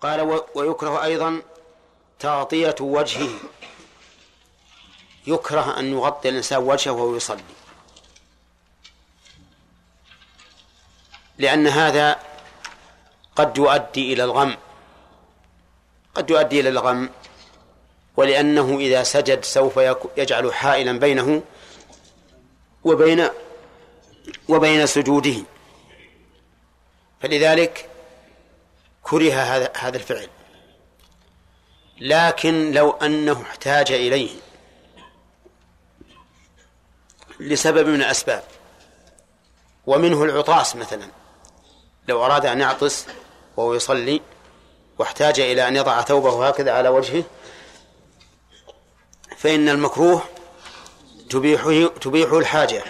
قال ويكره أيضا تغطية وجهه. يكره أن يغطي الإنسان وجهه وهو يصلي. لأن هذا قد يؤدي إلى الغم. قد يؤدي إلى الغم. ولأنه إذا سجد سوف يجعل حائلا بينه وبين وبين سجوده. فلذلك كره هذا هذا الفعل. لكن لو أنه احتاج إليه لسبب من الأسباب ومنه العطاس مثلا. لو أراد أن يعطس وهو يصلي واحتاج إلى أن يضع ثوبه هكذا على وجهه فإن المكروه تبيحه تبيح الحاجة.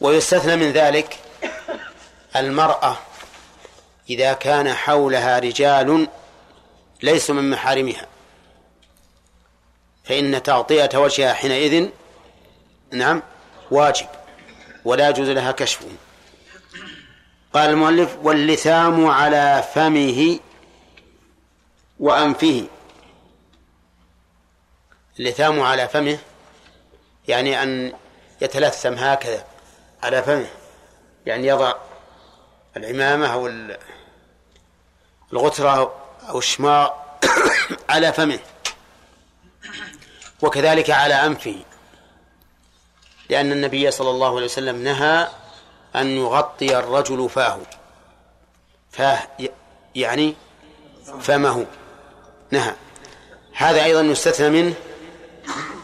ويستثنى من ذلك المرأة إذا كان حولها رجال ليسوا من محارمها. فإن تغطية وجهها حينئذ نعم واجب ولا يجوز لها كشفه قال المؤلف واللثام على فمه وأنفه. اللثام على فمه يعني أن يتلثم هكذا على فمه يعني يضع العمامة أو الغترة أو الشماغ على فمه وكذلك على أنفه لأن النبي صلى الله عليه وسلم نهى أن يغطي الرجل فاه فاه يعني فمه نهى. هذا أيضا يستثنى منه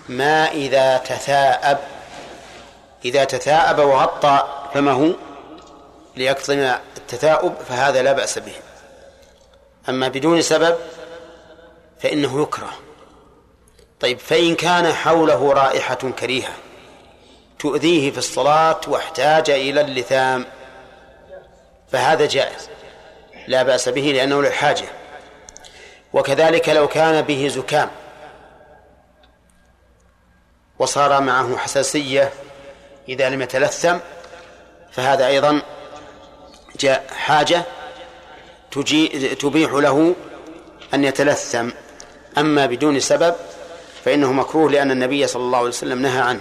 ما إذا تثاءب إذا تثاءب وغطى فمه ليكظم التثاؤب فهذا لا بأس به. أما بدون سبب فإنه يكره. طيب فإن كان حوله رائحة كريهة تؤذيه في الصلاة واحتاج إلى اللثام فهذا جائز. لا بأس به لأنه للحاجة. وكذلك لو كان به زكام وصار معه حساسية إذا لم يتلثم فهذا أيضا جاء حاجة. تبيح له أن يتلثم. أما بدون سبب فإنه مكروه لأن النبي صلى الله عليه وسلم نهى عنه.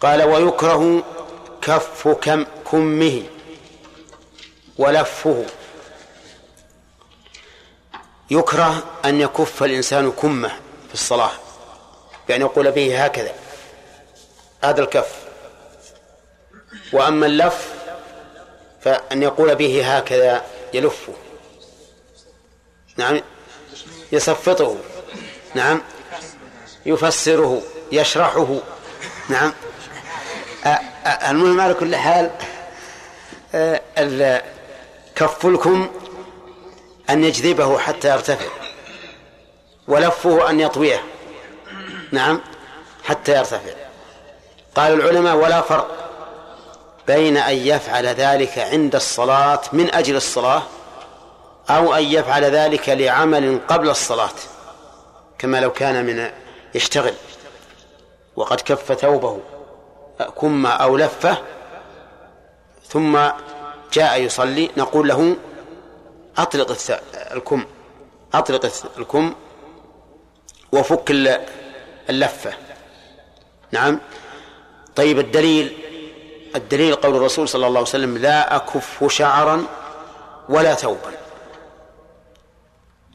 قال ويكره كف كم كمه ولفه. يكره أن يكف الإنسان كمه في الصلاة. بأن يقول به هكذا هذا الكف. وأما اللف فأن يقول به هكذا يلفه. نعم. يصفطه. نعم. يفسره. يشرحه. نعم. المهم على كل حال كف الكم أن يجذبه حتى يرتفع ولفه أن يطويه. نعم. حتى يرتفع. قال العلماء ولا فرق. بين أن يفعل ذلك عند الصلاة من أجل الصلاة أو أن يفعل ذلك لعمل قبل الصلاة كما لو كان من يشتغل. وقد كف ثوبه كم أو لفه ثم جاء يصلي نقول له أطلق الكم أطلق الكم وفك اللفة. نعم. طيب الدليل الدليل قول الرسول صلى الله عليه وسلم لا أكف شعرا ولا ثوبا.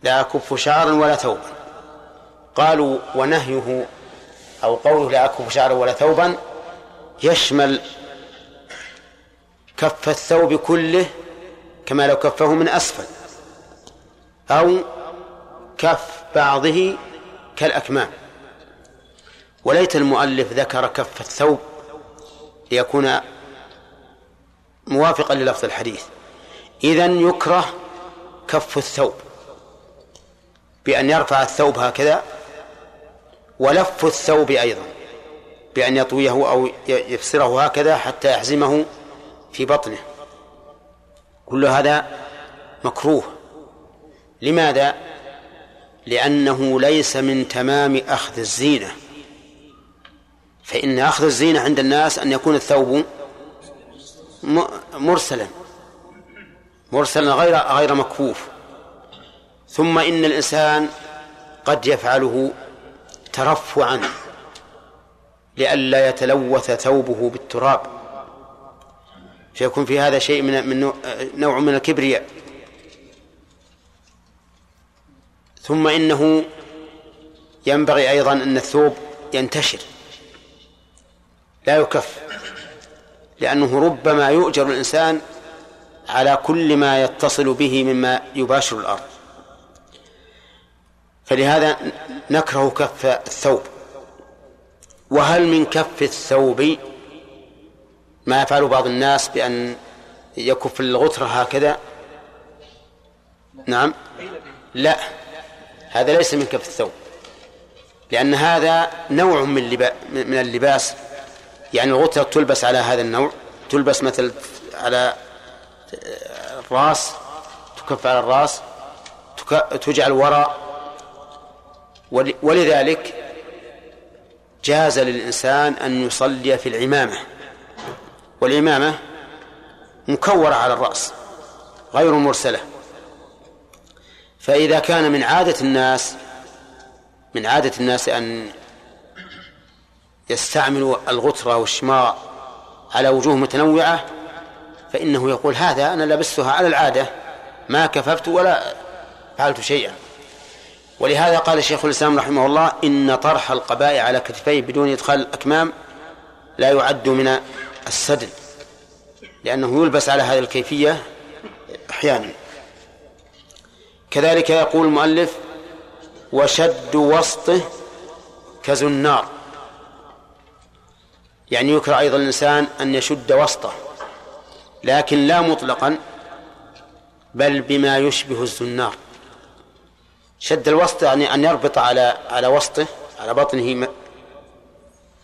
لا أكف شعرا ولا ثوبا. قالوا ونهيه أو قوله لا أكف شعرا ولا ثوبا يشمل كف الثوب كله كما لو كفه من أسفل أو كف بعضه كالأكمام. وليت المؤلف ذكر كف الثوب ليكون موافقا للفظ الحديث. إذا يكره كف الثوب. بأن يرفع الثوب هكذا ولف الثوب أيضا. بأن يطويه أو يفسره هكذا حتى يحزمه في بطنه. كل هذا مكروه. لماذا؟ لأنه ليس من تمام أخذ الزينة. فإن أخذ الزينة عند الناس أن يكون الثوب مرسلا. مرسلا غير غير مكفوف. ثم إن الإنسان قد يفعله ترفعا لئلا يتلوث ثوبه بالتراب. فيكون في هذا شيء من نوع من الكبرياء. ثم إنه ينبغي أيضا أن الثوب ينتشر. لا يكف. لأنه ربما يؤجر الإنسان على كل ما يتصل به مما يباشر الأرض. فلهذا نكره كف الثوب. وهل من كف الثوب ما يفعل بعض الناس بأن يكف الغترة هكذا؟ نعم. لا. هذا ليس من كف الثوب. لأن هذا نوع من من اللباس يعني الغترة تلبس على هذا النوع تلبس مثل على الراس تكف على الراس تجعل وراء. ولذلك جاز للإنسان أن يصلي في العمامة. والعمامة مكورة على الرأس غير مرسلة. فإذا كان من عادة الناس من عادة الناس أن يستعملوا الغترة والشماغ على وجوه متنوعة فإنه يقول هذا أنا لبستها على العادة ما كففت ولا فعلت شيئا. ولهذا قال الشيخ الإسلام رحمه الله إن طرح القباء على كتفيه بدون إدخال الأكمام لا يعد من السدل لأنه يلبس على هذه الكيفية أحيانا. كذلك يقول المؤلف وشد وسطه كزنار. يعني يكره أيضا الإنسان أن يشد وسطه لكن لا مطلقا بل بما يشبه الزنار. شد الوسط يعني أن يربط على على وسطه على بطنه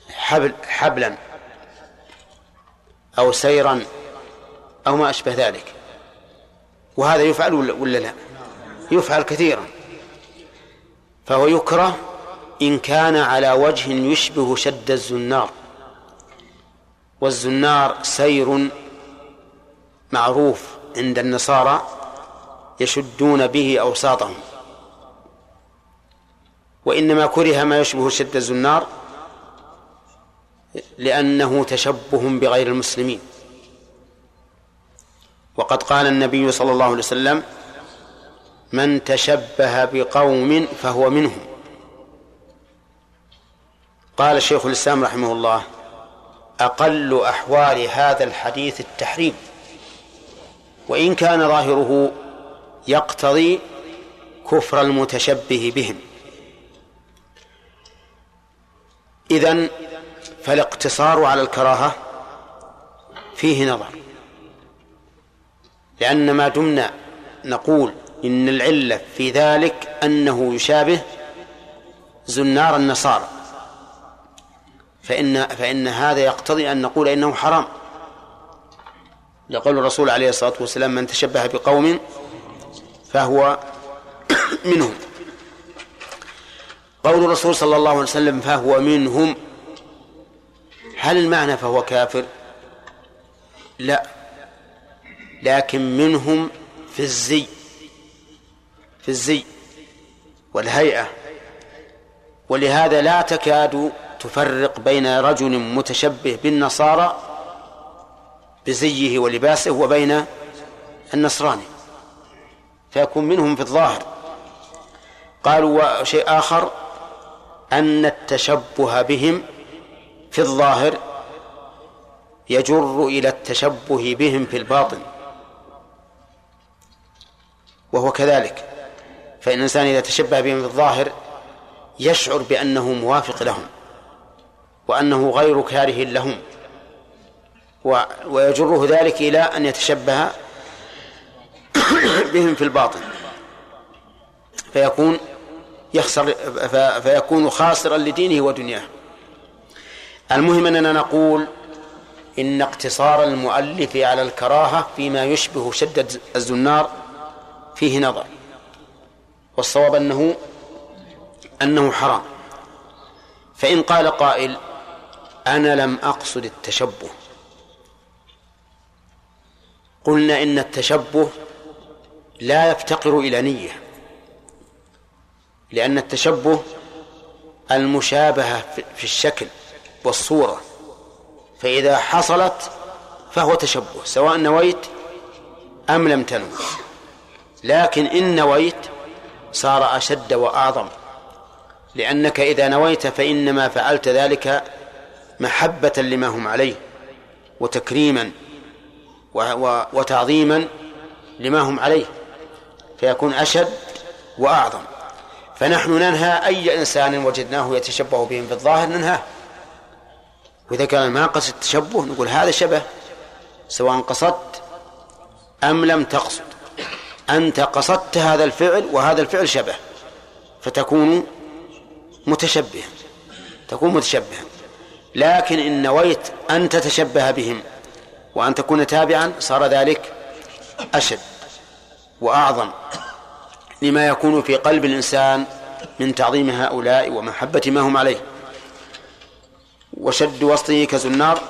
حبل حبلا أو سيرا أو ما أشبه ذلك. وهذا يفعل ولا لا؟ يفعل كثيرا. فهو يكره إن كان على وجه يشبه شد الزنار. والزنار سير معروف عند النصارى يشدون به أوساطهم. وإنما كره ما يشبه شد الزنار لأنه تشبه بغير المسلمين. وقد قال النبي صلى الله عليه وسلم من تشبه بقوم فهو منهم. قال شيخ الإسلام رحمه الله أقل أحوال هذا الحديث التحريم. وإن كان ظاهره يقتضي كفر المتشبه بهم. إذن فالاقتصار على الكراهة فيه نظر. لأن ما دمنا نقول إن العلة في ذلك أنه يشابه زنار النصارى. فإن فإن هذا يقتضي أن نقول إنه حرام. يقول الرسول عليه الصلاة والسلام من تشبه بقوم فهو منهم. قول الرسول صلى الله عليه وسلم فهو منهم. هل المعنى فهو كافر؟ لا. لكن منهم في الزي. في الزي. والهيئة. ولهذا لا تكاد تفرق بين رجل متشبه بالنصارى بزيه ولباسه وبين النصراني فيكون منهم في الظاهر. قالوا شيء آخر أن التشبه بهم في الظاهر يجر إلى التشبه بهم في الباطن وهو كذلك. فإن الإنسان إذا تشبه بهم في الظاهر يشعر بأنه موافق لهم. وأنه غير كاره لهم ويجره ذلك إلى أن يتشبه بهم في الباطن. فيكون يخسر فيكون خاسرا لدينه ودنياه. المهم أننا نقول إن اقتصار المؤلف على الكراهة فيما يشبه شدة الزنار فيه نظر. والصواب أنه أنه حرام. فإن قال قائل أنا لم أقصد التشبه. قلنا إن التشبه لا يفتقر إلى نية لأن التشبه المشابهة في الشكل والصورة فإذا حصلت فهو تشبه سواء نويت أم لم تنو لكن إن نويت صار أشد وأعظم لأنك إذا نويت فإنما فعلت ذلك محبة لما هم عليه وتكريما وتعظيما لما هم عليه فيكون أشد وأعظم. فنحن ننهى أي إنسان وجدناه يتشبه بهم في الظاهر ننهاه. وإذا كان ما قصد التشبه نقول هذا شبه سواء قصدت أم لم تقصد. أنت قصدت هذا الفعل وهذا الفعل شبه فتكون متشبها تكون متشبها. لكن إن نويت أن تتشبه بهم وأن تكون تابعا صار ذلك أشد وأعظم لما يكون في قلب الإنسان من تعظيم هؤلاء ومحبة ما هم عليه. وشد وسطه كزنار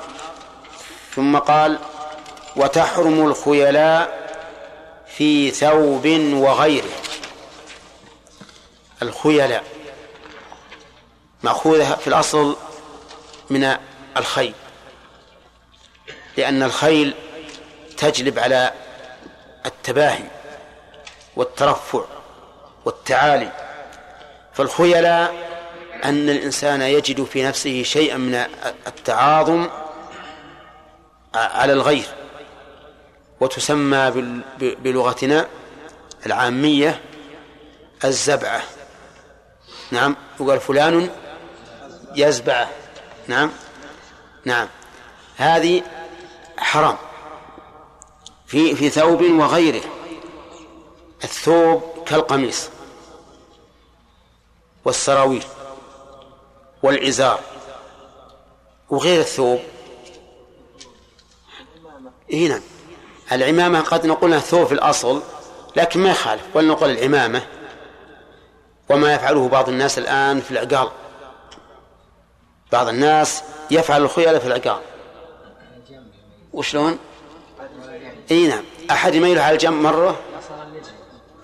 ثم قال وتحرم الخيلاء في ثوب وغيره. الخيلاء مأخوذة في الأصل من الخيل. لأن الخيل تجلب على التباهي والترفع والتعالي. فالخيلاء أن الإنسان يجد في نفسه شيئا من التعاظم على الغير. وتسمى بلغتنا العامية الزبعة. نعم يقال فلان يزبعه نعم. نعم. هذه حرام. في في ثوب وغيره. الثوب كالقميص والسراويل والإزار وغير الثوب. إيه نعم. العمامة قد نقولها ثوب في الأصل لكن ما يخالف. ولنقول العمامة وما يفعله بعض الناس الآن في العقال. بعض الناس يفعل الخيلاء في العقال وشلون؟ أي نعم. أحد يميله على الجنب مرة؟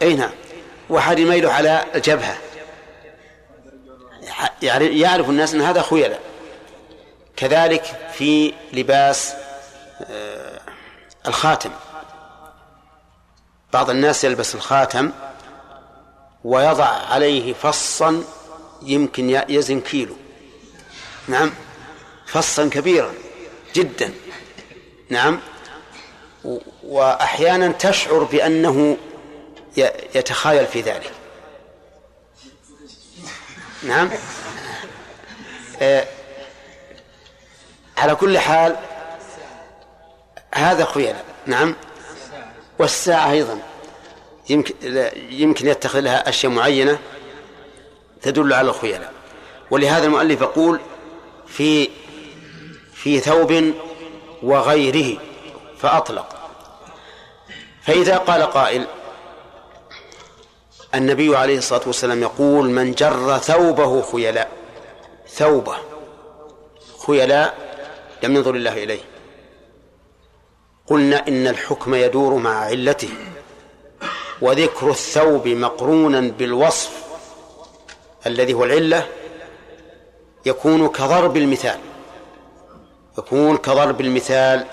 أي نعم. وأحد يميله على الجبهة. يعني يعرف الناس إن هذا خيلاء كذلك في لباس آه، الخاتم. بعض الناس يلبس الخاتم ويضع عليه فصا يمكن يزن كيلو. نعم. فصا كبيرا جدا. نعم. وأحيانا تشعر بأنه يتخايل في ذلك. نعم. آه على كل حال هذا خيلاء نعم. والساعة أيضا. يمكن يمكن يتخذ لها أشياء معينة تدل على الخيلاء ولهذا المؤلف يقول في في ثوب وغيره فأطلق. فإذا قال قائل النبي عليه الصلاة والسلام يقول من جر ثوبه خيلاء. ثوبه خيلاء لم ينظر الله إليه. قلنا إن الحكم يدور مع علته وذكر الثوب مقرونا بالوصف الذي هو العلة يكون كضرب المثال. يكون كضرب المثال.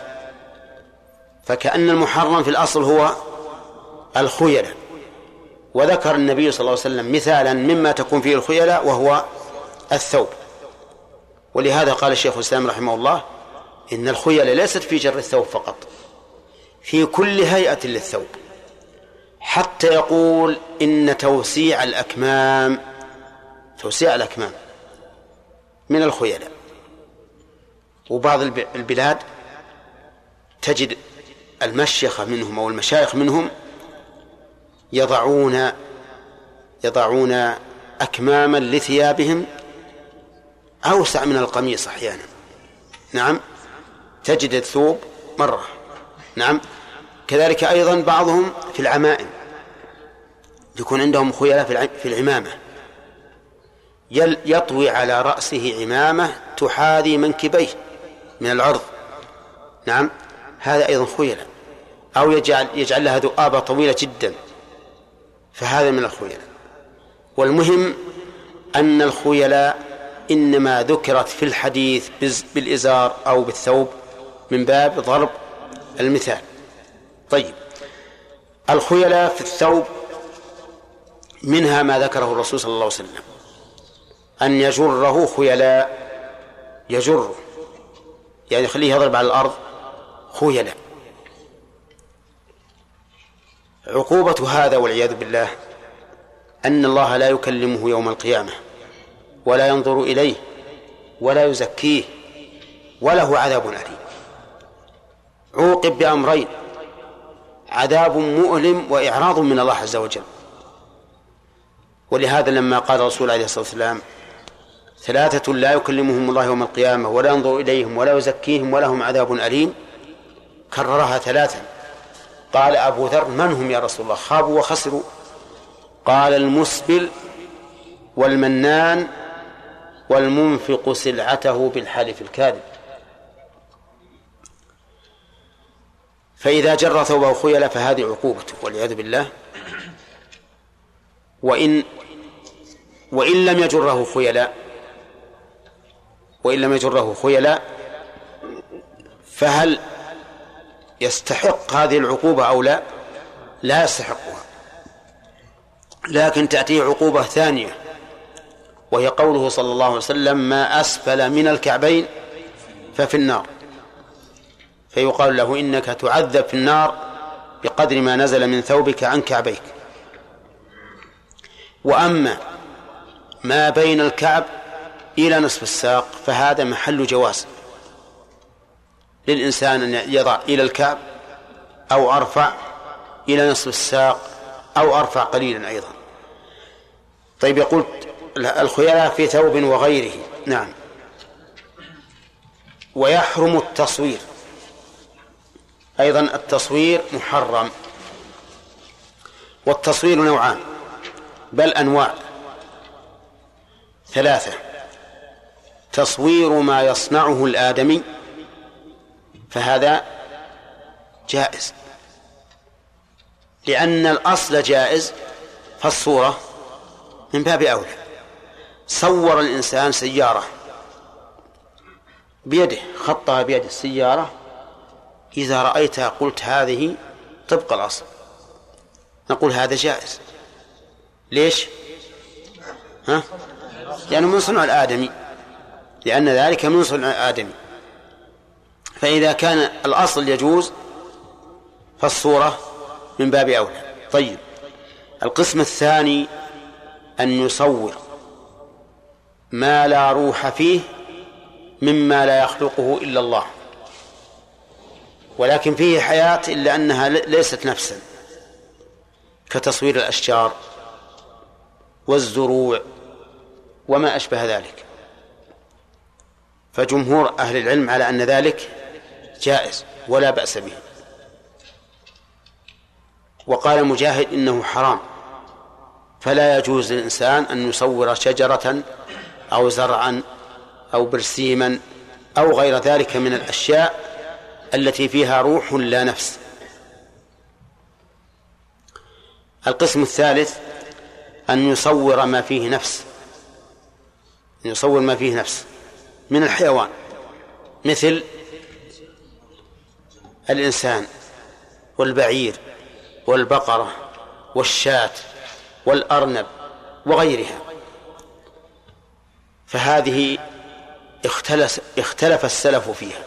فكأن المحرم في الأصل هو الخيلة. وذكر النبي صلى الله عليه وسلم مثالا مما تكون فيه الخيلة وهو الثوب. ولهذا قال الشيخ الإسلام رحمه الله إن الخيلة ليست في جر الثوب فقط في كل هيئة للثوب. حتى يقول إن توسيع الأكمام توسيع الأكمام من الخيلاء. وبعض البلاد تجد المشيخة منهم أو المشايخ منهم يضعون يضعون أكماما لثيابهم أوسع من القميص أحيانا. نعم تجد الثوب مرة. نعم كذلك أيضا بعضهم في العمائم يكون عندهم خيلاء في العمامة. يطوي على رأسه عمامة تحاذي منكبيه من العرض. نعم هذا أيضا خيلاء أو يجعل يجعل لها ذؤابة طويلة جدا. فهذا من الخيلاء. والمهم أن الخيلاء إنما ذكرت في الحديث بالإزار أو بالثوب من باب ضرب المثال. طيب الخيلاء في الثوب منها ما ذكره الرسول صلى الله عليه وسلم. أن يجره خيلاء. يجره يعني يخليه يضرب على الأرض. خيلاء. عقوبة هذا والعياذ بالله أن الله لا يكلمه يوم القيامة ولا ينظر إليه ولا يزكيه وله عذاب أليم. عوقب بأمرين عذاب مؤلم وإعراض من الله عز وجل. ولهذا لما قال الرسول عليه الصلاة والسلام ثلاثة لا يكلمهم الله يوم القيامة ولا ينظر إليهم ولا يزكيهم ولهم عذاب أليم. كررها ثلاثا قال أبو ذر من هم يا رسول الله؟ خابوا وخسروا. قال المسبل والمنان والمنفق سلعته بالحلف الكاذب. فإذا جر ثوبه خيلا فهذه عقوبته والعياذ بالله. وإن وإن لم يجره خيلا وإن لم يجره خيلا فهل يستحق هذه العقوبة أو لا؟ لا يستحقها. لكن تأتيه عقوبة ثانية وهي قوله صلى الله عليه وسلم ما أسفل من الكعبين ففي النار فيقال له إنك تعذب في النار بقدر ما نزل من ثوبك عن كعبيك وأما ما بين الكعب إلى نصف الساق فهذا محل جواز. للإنسان أن يضع إلى الكعب أو أرفع إلى نصف الساق أو أرفع قليلا أيضا. طيب يقول الخيلاء في ثوب وغيره. نعم. ويحرم التصوير. أيضا التصوير محرم. والتصوير نوعان بل أنواع. ثلاثة. تصوير ما يصنعه الآدمي فهذا جائز. لأن الأصل جائز فالصورة من باب أولى. صور الإنسان سيارة بيده خطها بيد السيارة إذا رأيتها قلت هذه طبق الأصل. نقول هذا جائز. ليش؟ ها؟ لأنه من صنع الآدمي. لأن ذلك من صنع الآدمي فإذا كان الأصل يجوز فالصورة من باب أولى. طيب القسم الثاني أن يصور ما لا روح فيه مما لا يخلقه إلا الله. ولكن فيه حياة إلا أنها ليست نفسا. كتصوير الأشجار والزروع وما أشبه ذلك. فجمهور أهل العلم على أن ذلك جائز ولا بأس به. وقال مجاهد إنه حرام. فلا يجوز للإنسان أن يصور شجرة أو زرعا أو برسيما أو غير ذلك من الأشياء التي فيها روح لا نفس. القسم الثالث أن يصور ما فيه نفس. أن يصور ما فيه نفس. من الحيوان مثل الإنسان والبعير والبقرة والشاة والأرنب وغيرها. فهذه اختلف, اختلف السلف فيها.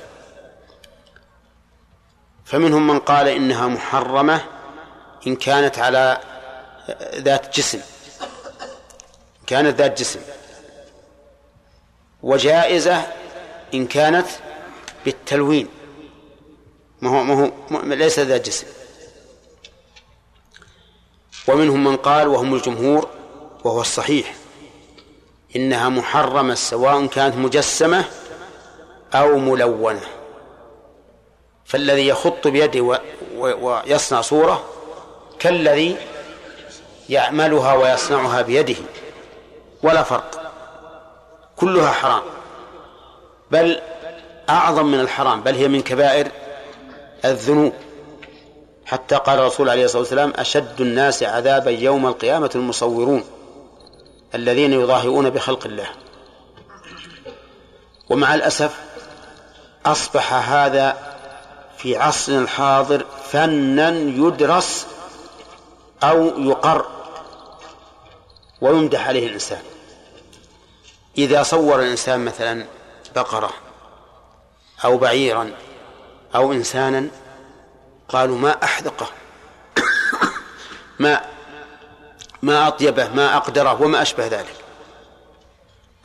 فمنهم من قال إنها محرمة إن كانت على ذات جسم كانت ذات جسم. وجائزة إن كانت بالتلوين. ما هو ما هو ليس ذات جسم. ومنهم من قال وهم الجمهور وهو الصحيح. إنها محرمة سواء كانت مجسمة أو ملونة. فالذي يخط بيده ويصنع صورة كالذي يعملها ويصنعها بيده. ولا فرق. كلها حرام. بل أعظم من الحرام بل هي من كبائر الذنوب. حتى قال الرسول عليه الصلاة والسلام أشد الناس عذابا يوم القيامة المصورون الذين يظاهرون بخلق الله. ومع الأسف أصبح هذا في عصرنا الحاضر فنا يدرس أو يقر ويمدح عليه الإنسان. إذا صور الإنسان مثلا بقرة أو بعيرا أو إنسانا قالوا ما أحدقه ما ما أطيبه ما أقدره وما أشبه ذلك.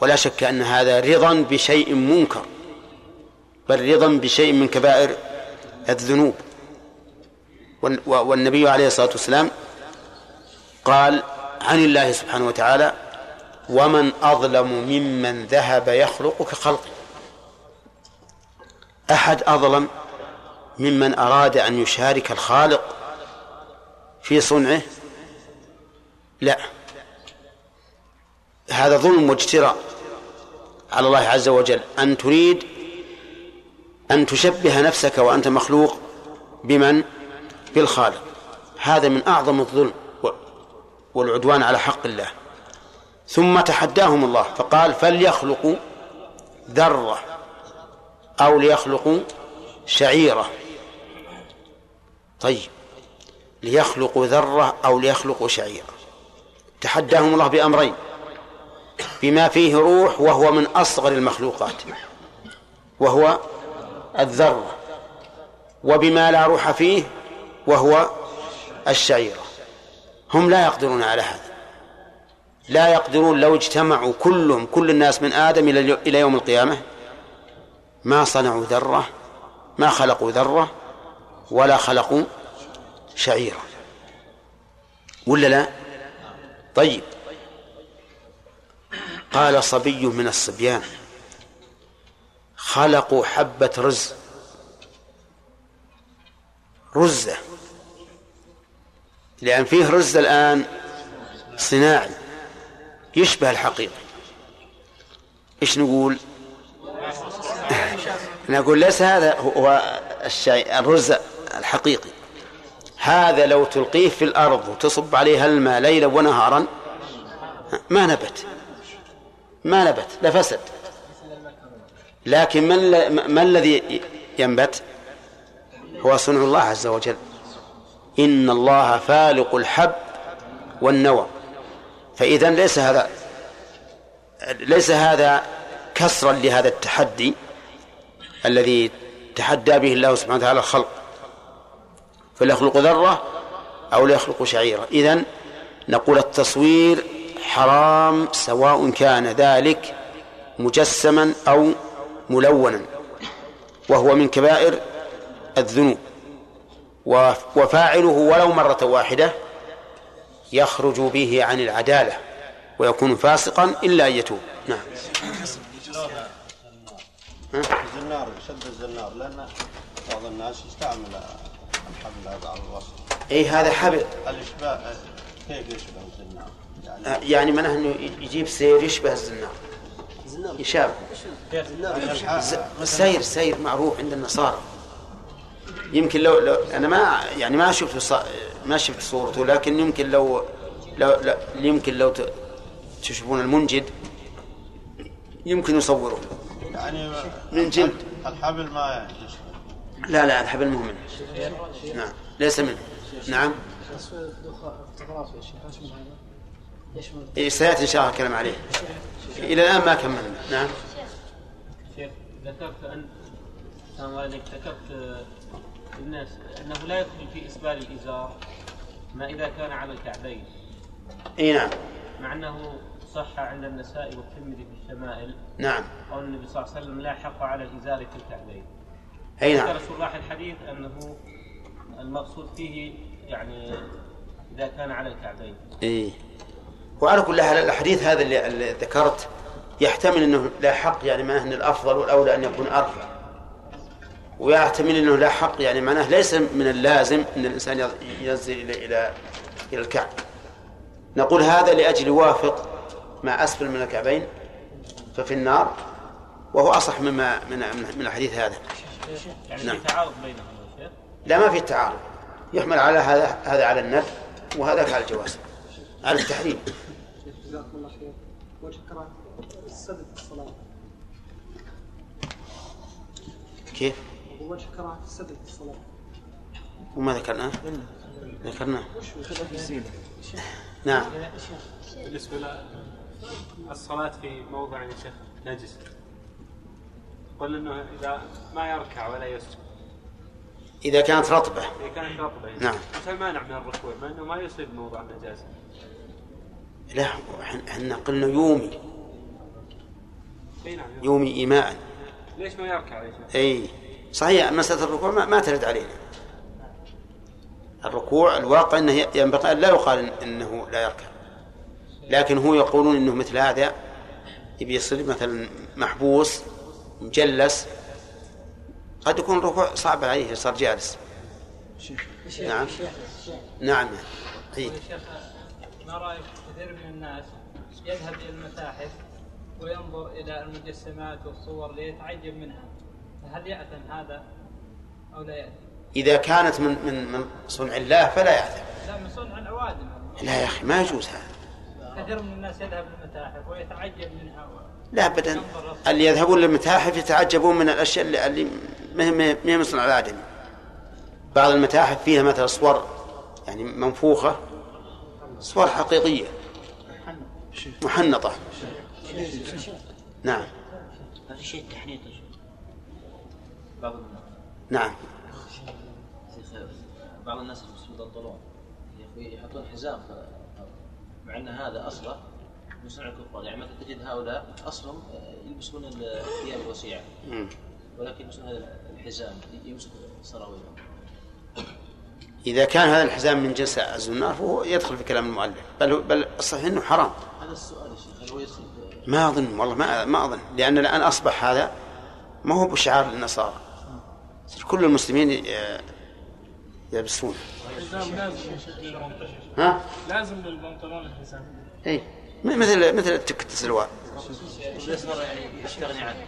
ولا شك أن هذا رضا بشيء منكر بل رضا بشيء من كبائر الذنوب. والنبي عليه الصلاة والسلام قال عن الله سبحانه وتعالى ومن أظلم ممن ذهب يخلق كخلقه أحد أظلم ممن أراد أن يشارك الخالق في صنعه؟ لا. هذا ظلم واجتراء على الله عز وجل. أن تريد أن تشبه نفسك وأنت مخلوق بمن؟ بالخالق. هذا من أعظم الظلم والعدوان على حق الله. ثم تحداهم الله فقال فليخلقوا ذرة أو ليخلقوا شعيرة. طيب ليخلقوا ذرة أو ليخلقوا شعيرة. تحداهم الله بأمرين بما فيه روح وهو من أصغر المخلوقات وهو الذرة وبما لا روح فيه وهو الشعيرة. هم لا يقدرون على هذا. لا يقدرون لو اجتمعوا كلهم كل الناس من آدم إلى يوم القيامة. ما صنعوا ذرة ما خلقوا ذرة ولا خلقوا شعيرة. ولا لا؟ طيب. قال صبي من الصبيان خلقوا حبة رز. رزة. لأن فيه رز الآن صناعي. يشبه الحقيقي إيش نقول؟ نقول ليس هذا هو الشيء الرز الحقيقي. هذا لو تلقيه في الأرض وتصب عليه الماء ليلا ونهارا ما نبت. ما نبت لفسد لكن ما, ما الذي ينبت؟ هو صنع الله عز وجل. إن الله فالق الحب والنوى. فإذا ليس هذا ليس هذا كسرا لهذا التحدي الذي تحدى به الله سبحانه وتعالى الخلق. فليخلق ذرة أو ليخلق شعيرة. إذن نقول التصوير حرام سواء كان ذلك مجسما أو ملونا وهو من كبائر الذنوب. وفاعله ولو مرة واحدة يخرج به عن العدالة ويكون فاسقا إلا أن يتوب. نعم. الزنار شد الزنار لأن بعض الناس يستعمل الحبل هذا على الوسط أي هذا حبل. الإشباع كيف يشبه الزنار؟ يعني, يعني معناه أنه يجيب سير يشبه الزنار. يشابه السير سير معروف عند النصارى. يمكن لو, لو أنا ما يعني ما شفت ما شفت صورته لكن يمكن لو لو, لو يمكن لو تشوفون المنجد يمكن يصوره. يعني من جلد الحبل ما لا لا الحبل مو منه. نعم. ليس منه. نعم. إيه سيأتي إن شاء الله الكلام عليه. إلى الآن ما كملنا. نعم. شيخ ذكرت ان ذكرت الناس إنه لا يدخل في إسبال الإزار ما إذا كان على الكعبين. إي نعم. مع أنه صح عند النسائي والترمذي في الشمائل. نعم. قول النبي صلى الله عليه وسلم لا حق على الإزار في الكعبين. إي نعم. ذكر شراح الحديث أنه المقصود فيه يعني إذا كان على الكعبين. إي. وعلى كل حال الحديث هذا اللي ذكرت يحتمل إنه لا حق يعني معناه إن الأفضل والأولى أن يكون أرفع. ويحتمل إنه لا حق يعني معناه ليس من اللازم إن الإنسان ينزل إلى إلى إلى الكعب. نقول هذا لأجل يوافق ما أسفل من الكعبين ففي النار وهو أصح مما من من الحديث هذا. يعني نعم. في تعارض بينهم لا ما في تعارض. يحمل على هذا هذا على الندب وهذاك على الجواز على التحريم. جزاكم الله خير. وجه كراهة السبب في الصلاة. كيف؟ وجه كراهه السبب في الصلاة. وما ذكرناه؟ ذكرناه. نعم. بالنسبة للصلاة في موضع يا شيخ نجس قلنا إنه إذا ما يركع ولا يسجد. إذا كانت رطبة. إذا كانت رطبة نعم. مثل مانع من الركوع مع إنه ما يصيب موضع النجاسة لا إحنا قلنا يومي. إي نعم يومي إيماء. ليش ما يركع يا شيخ؟ أي. صحيح مسألة الركوع ما, ما ترد علينا. الركوع الواقع أنه ينبغي أن لا يقال أنه لا يركع. لكن هو يقولون أنه مثل هذا يبي يصير مثلا محبوس مجلس. قد يكون الركوع صعب عليه صار جالس. نعم. نعم. شيخ ما رأيك كثير من الناس يذهب إلى المتاحف وينظر إلى المجسمات والصور ليتعجب منها؟ فهل يأثم هذا أو لا يأثم؟ إذا كانت من من من صنع الله فلا يعتم لا من صنع العوادم. لا يا أخي ما يجوز هذا. كثير من الناس يذهب للمتاحف ويتعجب منها و... لا ابدا. اللي يذهبون للمتاحف يتعجبون من الأشياء اللي, اللي ما هي من صنع الادمي بعض المتاحف فيها مثلا صور يعني منفوخة صور حقيقية. محنطة. نعم. هذا شيء تحنيط. بعض الناس. نعم. بعض الناس أخوي يحطون حزام. مع أن هذا اصله من صنع الكفار. يعني مثلا تجد هؤلاء اصلهم يلبسون الثياب الوسيعة. ولكن يلبسون هذا الحزام. يمسك سراويلهم إذا كان هذا الحزام من جنس الزنار فهو يدخل في كلام المؤلف. بل بل الصحيح إنه حرام. هذا السؤال يا شيخ. هل هو يدخل ما أظن والله ما ما أظن. لأن الآن أصبح هذا ما هو بشعار للنصارى صار كل المسلمين ي- يلبسونه الحزام لازم شيخ للبنطلون ها؟ الحزام اي مثل مثل تكة السلوار اليسار يستغني عنه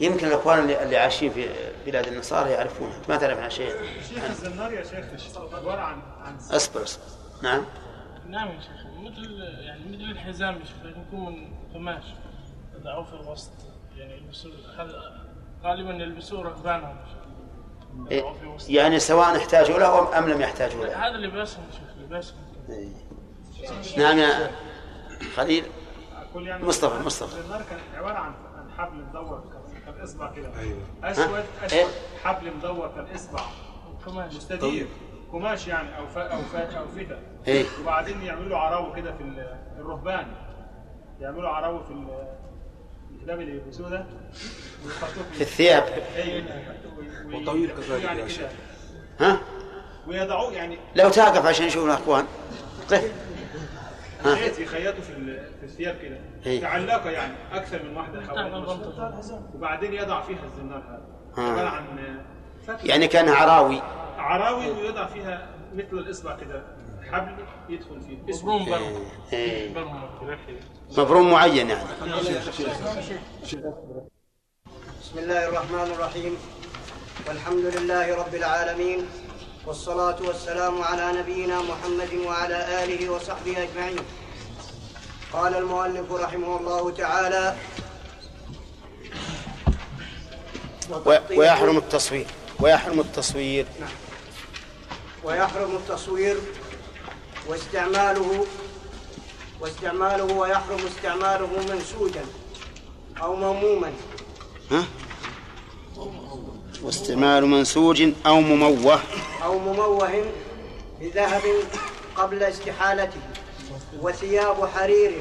يمكن الأخوان اللي, اللي عايشين في بلاد النصارى يعرفونها. ما تعرف عنها شيء. شيخ الزنار يا شيخ عباره عن عن أصبر أصبر. نعم. نعم يا شيخ. مثل يعني مثل الحزام يكون قماش يضعوه في الوسط. يعني يلبسوه هذا غالبا يلبسوه رهبانهم يعني سواء احتاجوا له ام لم يحتاجوا له. هذا لباسهم يا شيخ لباسهم إيه. نعم يا خليل. يعني مصطفى مصطفى. كان عبارة عن حبل مدور كان- كان إصبع كده. ها؟ أسود. إيه؟ اسود حبل مدور كان إصبع. قماش. مستدير. قماش يعني أو ف... أو ف... أو فتا إيه. وبعدين يعملوا عراوة كده في ال- الرهبان. يعملوا عراوة في ال- الكتاب اللي يلبسوه ده. في الثياب. وطويل كذلك يعني كده. ها؟ ويضعوه يعني لو تقف عشان يشوفون الاخوان قف ها. خيط يخيطوا في ال- في الثياب كده. إيه. تعلقة يعني أكثر من واحدة. وبعدين يضع فيها الزنار هذا. آه. عبارة عن يعني كانها عراوي. عراوي ويضع فيها مثل الإصبع كده. حبل يدخل فيه. اسمه مبروم إيه. برمة. مفروم معين يعني. بسم الله الرحمن الرحيم. والحمد لله رب العالمين والصلاة والسلام على نبينا محمد وعلى آله وصحبه أجمعين. قال المؤلف رحمه الله تعالى ويحرم التصوير ويحرم التصوير. ويحرم التصوير واستعماله واستعماله ويحرم استعماله منسوجا أو مموما. ها؟ واستعمال منسوج أو مموه. أو مموه بذهب قبل استحالته وثياب حرير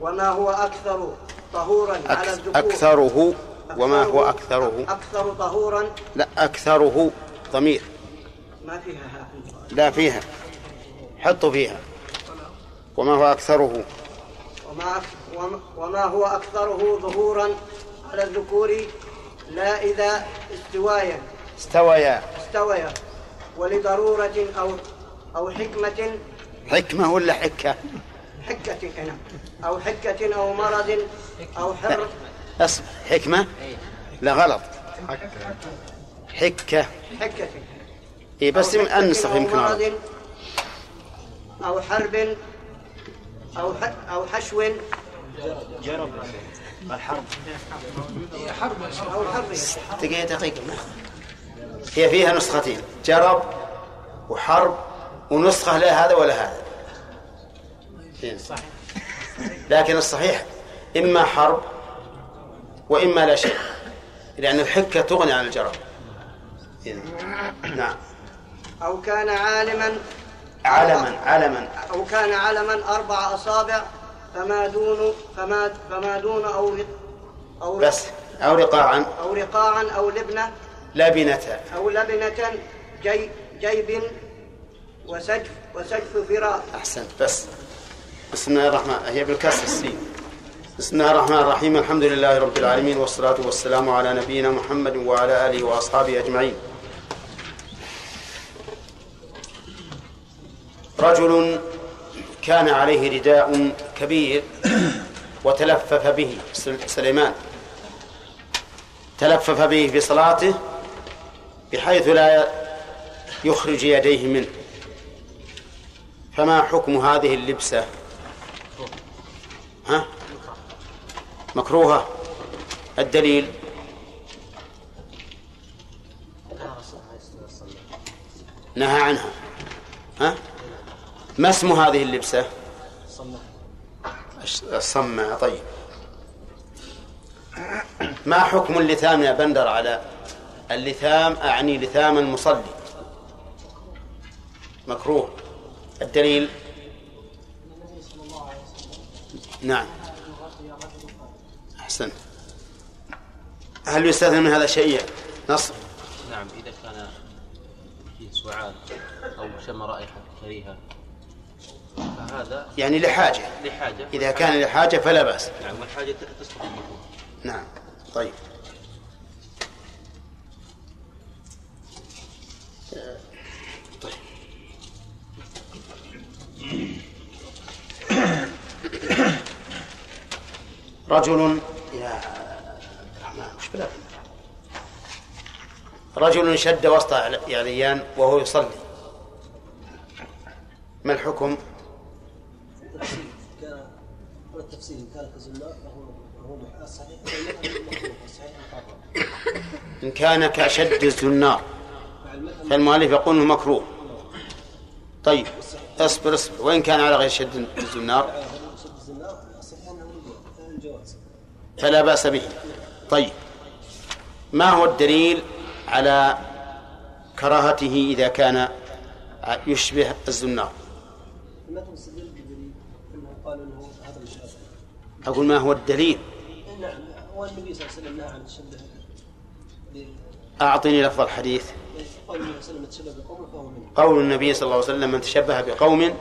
وما هو أكثر طهورا على الذكور. أكثره وما هو اكثره أكثر طهورا؟ لا أكثره ضمير. ما فيها ها؟ لا فيها. حطوا فيها. وما هو أكثره؟ وما أك- وما- وما هو أكثره ظهورا؟ على الذكور لا إذا استوايا. استويا استويا ولضرورة أو أو حكمة. حكمة ولا حكة؟ حكة هنا أو حكة أو مرض أو حر اصبر حكمة؟ لا غلط. حكة. حكة. إيه بس حكة أو يمكن مرض. أو حرب أو أو حشو. جرب الحرب. حرب دقيقة دقيقة. هي فيها نسختين جرب وحرب ونسخة لا هذا ولا هذا. لكن الصحيح إما حرب وإما لا شيء لأن الحكة تغني عن الجرب. نعم. أو كان عالما علما علما أو كان علما أربع أصابع فما دون فما فما دون أو أو بس أو رقاعا. أو رقاعا أو لبنة. لبنة. أو لبنة جي جيب وسجف وسجف فراء. أحسنت بس. بسم الله الرحمن هي بالكسر السين. بسم الله الرحمن الرحيم. الحمد لله رب العالمين والصلاة والسلام على نبينا محمد وعلى آله وأصحابه أجمعين. رجل كان عليه رداء كبير وتلفف به سل- سليمان. تلفف به في صلاته بحيث لا يخرج يديه منه. فما حكم هذه اللبسة؟ ها؟ مكروهة. الدليل؟ نهى عنها. ها؟ ما اسم هذه اللبسة؟ الصمة طيب. ما حكم اللثام يا بندر على اللثام؟ أعني لثام المصلي. مكروه. الدليل؟ نعم. أحسن. هل يستثنى من هذا شيء نصر نعم إذا كان فيه سعال أو شم رائحة كريهة. فهذا يعني لحاجة. لحاجة. إذا كان لحاجة فلا بأس. نعم والحاجة تسقط المكروه نعم. طيب. طيب. رجل يا عبد الرحمن وش بلا؟ رجل شد وسط يعليان وهو يصلي. ما الحكم؟ كان والتفسير إن كان كزنا فهو إن كان كشد الزنار فالمؤلف يقول إنه مكروه. طيب اصبر اصبر. وإن كان على غير شد الزنار فلا بأس به. طيب ما هو الدليل على كراهته إذا كان يشبه الزنار ما تستدل بدليل أنه قال أنه هذا مشابه أقول ما هو الدليل. نعم والنبي صلى الله عليه وسلم أعطني لفظ الحديث. قول النبي صلى الله عليه وسلم من تشبه بقوم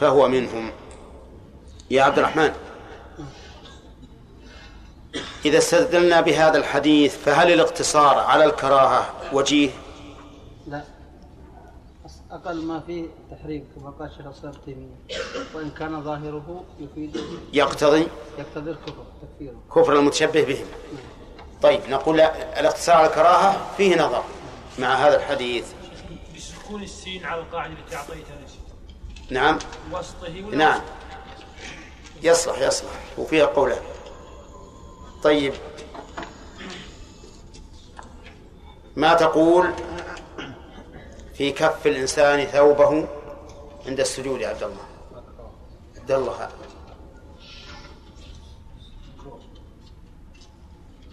فهو منهم. يا عبد الرحمن. إذا استدلنا بهذا الحديث فهل الاقتصار على الكراهة وجيه؟ أقل ما فيه تحريم كما قال شيخ الإسلام تيمية وإن كان ظاهره يفيد يقتضي؟ يقتضي الكفر تكفيره. كفر المتشبه بهم طيب نقول لا، الاقتصار على الكراهة فيه نظر مع هذا الحديث. بسكون السين على القاعدة التي أعطيتها نعم. وسطه ولا نعم. يصلح يصلح. وفيها قولان طيب. ما تقول؟ في كف الإنسان ثوبه عند السجود يا عبد الله. عبد الله.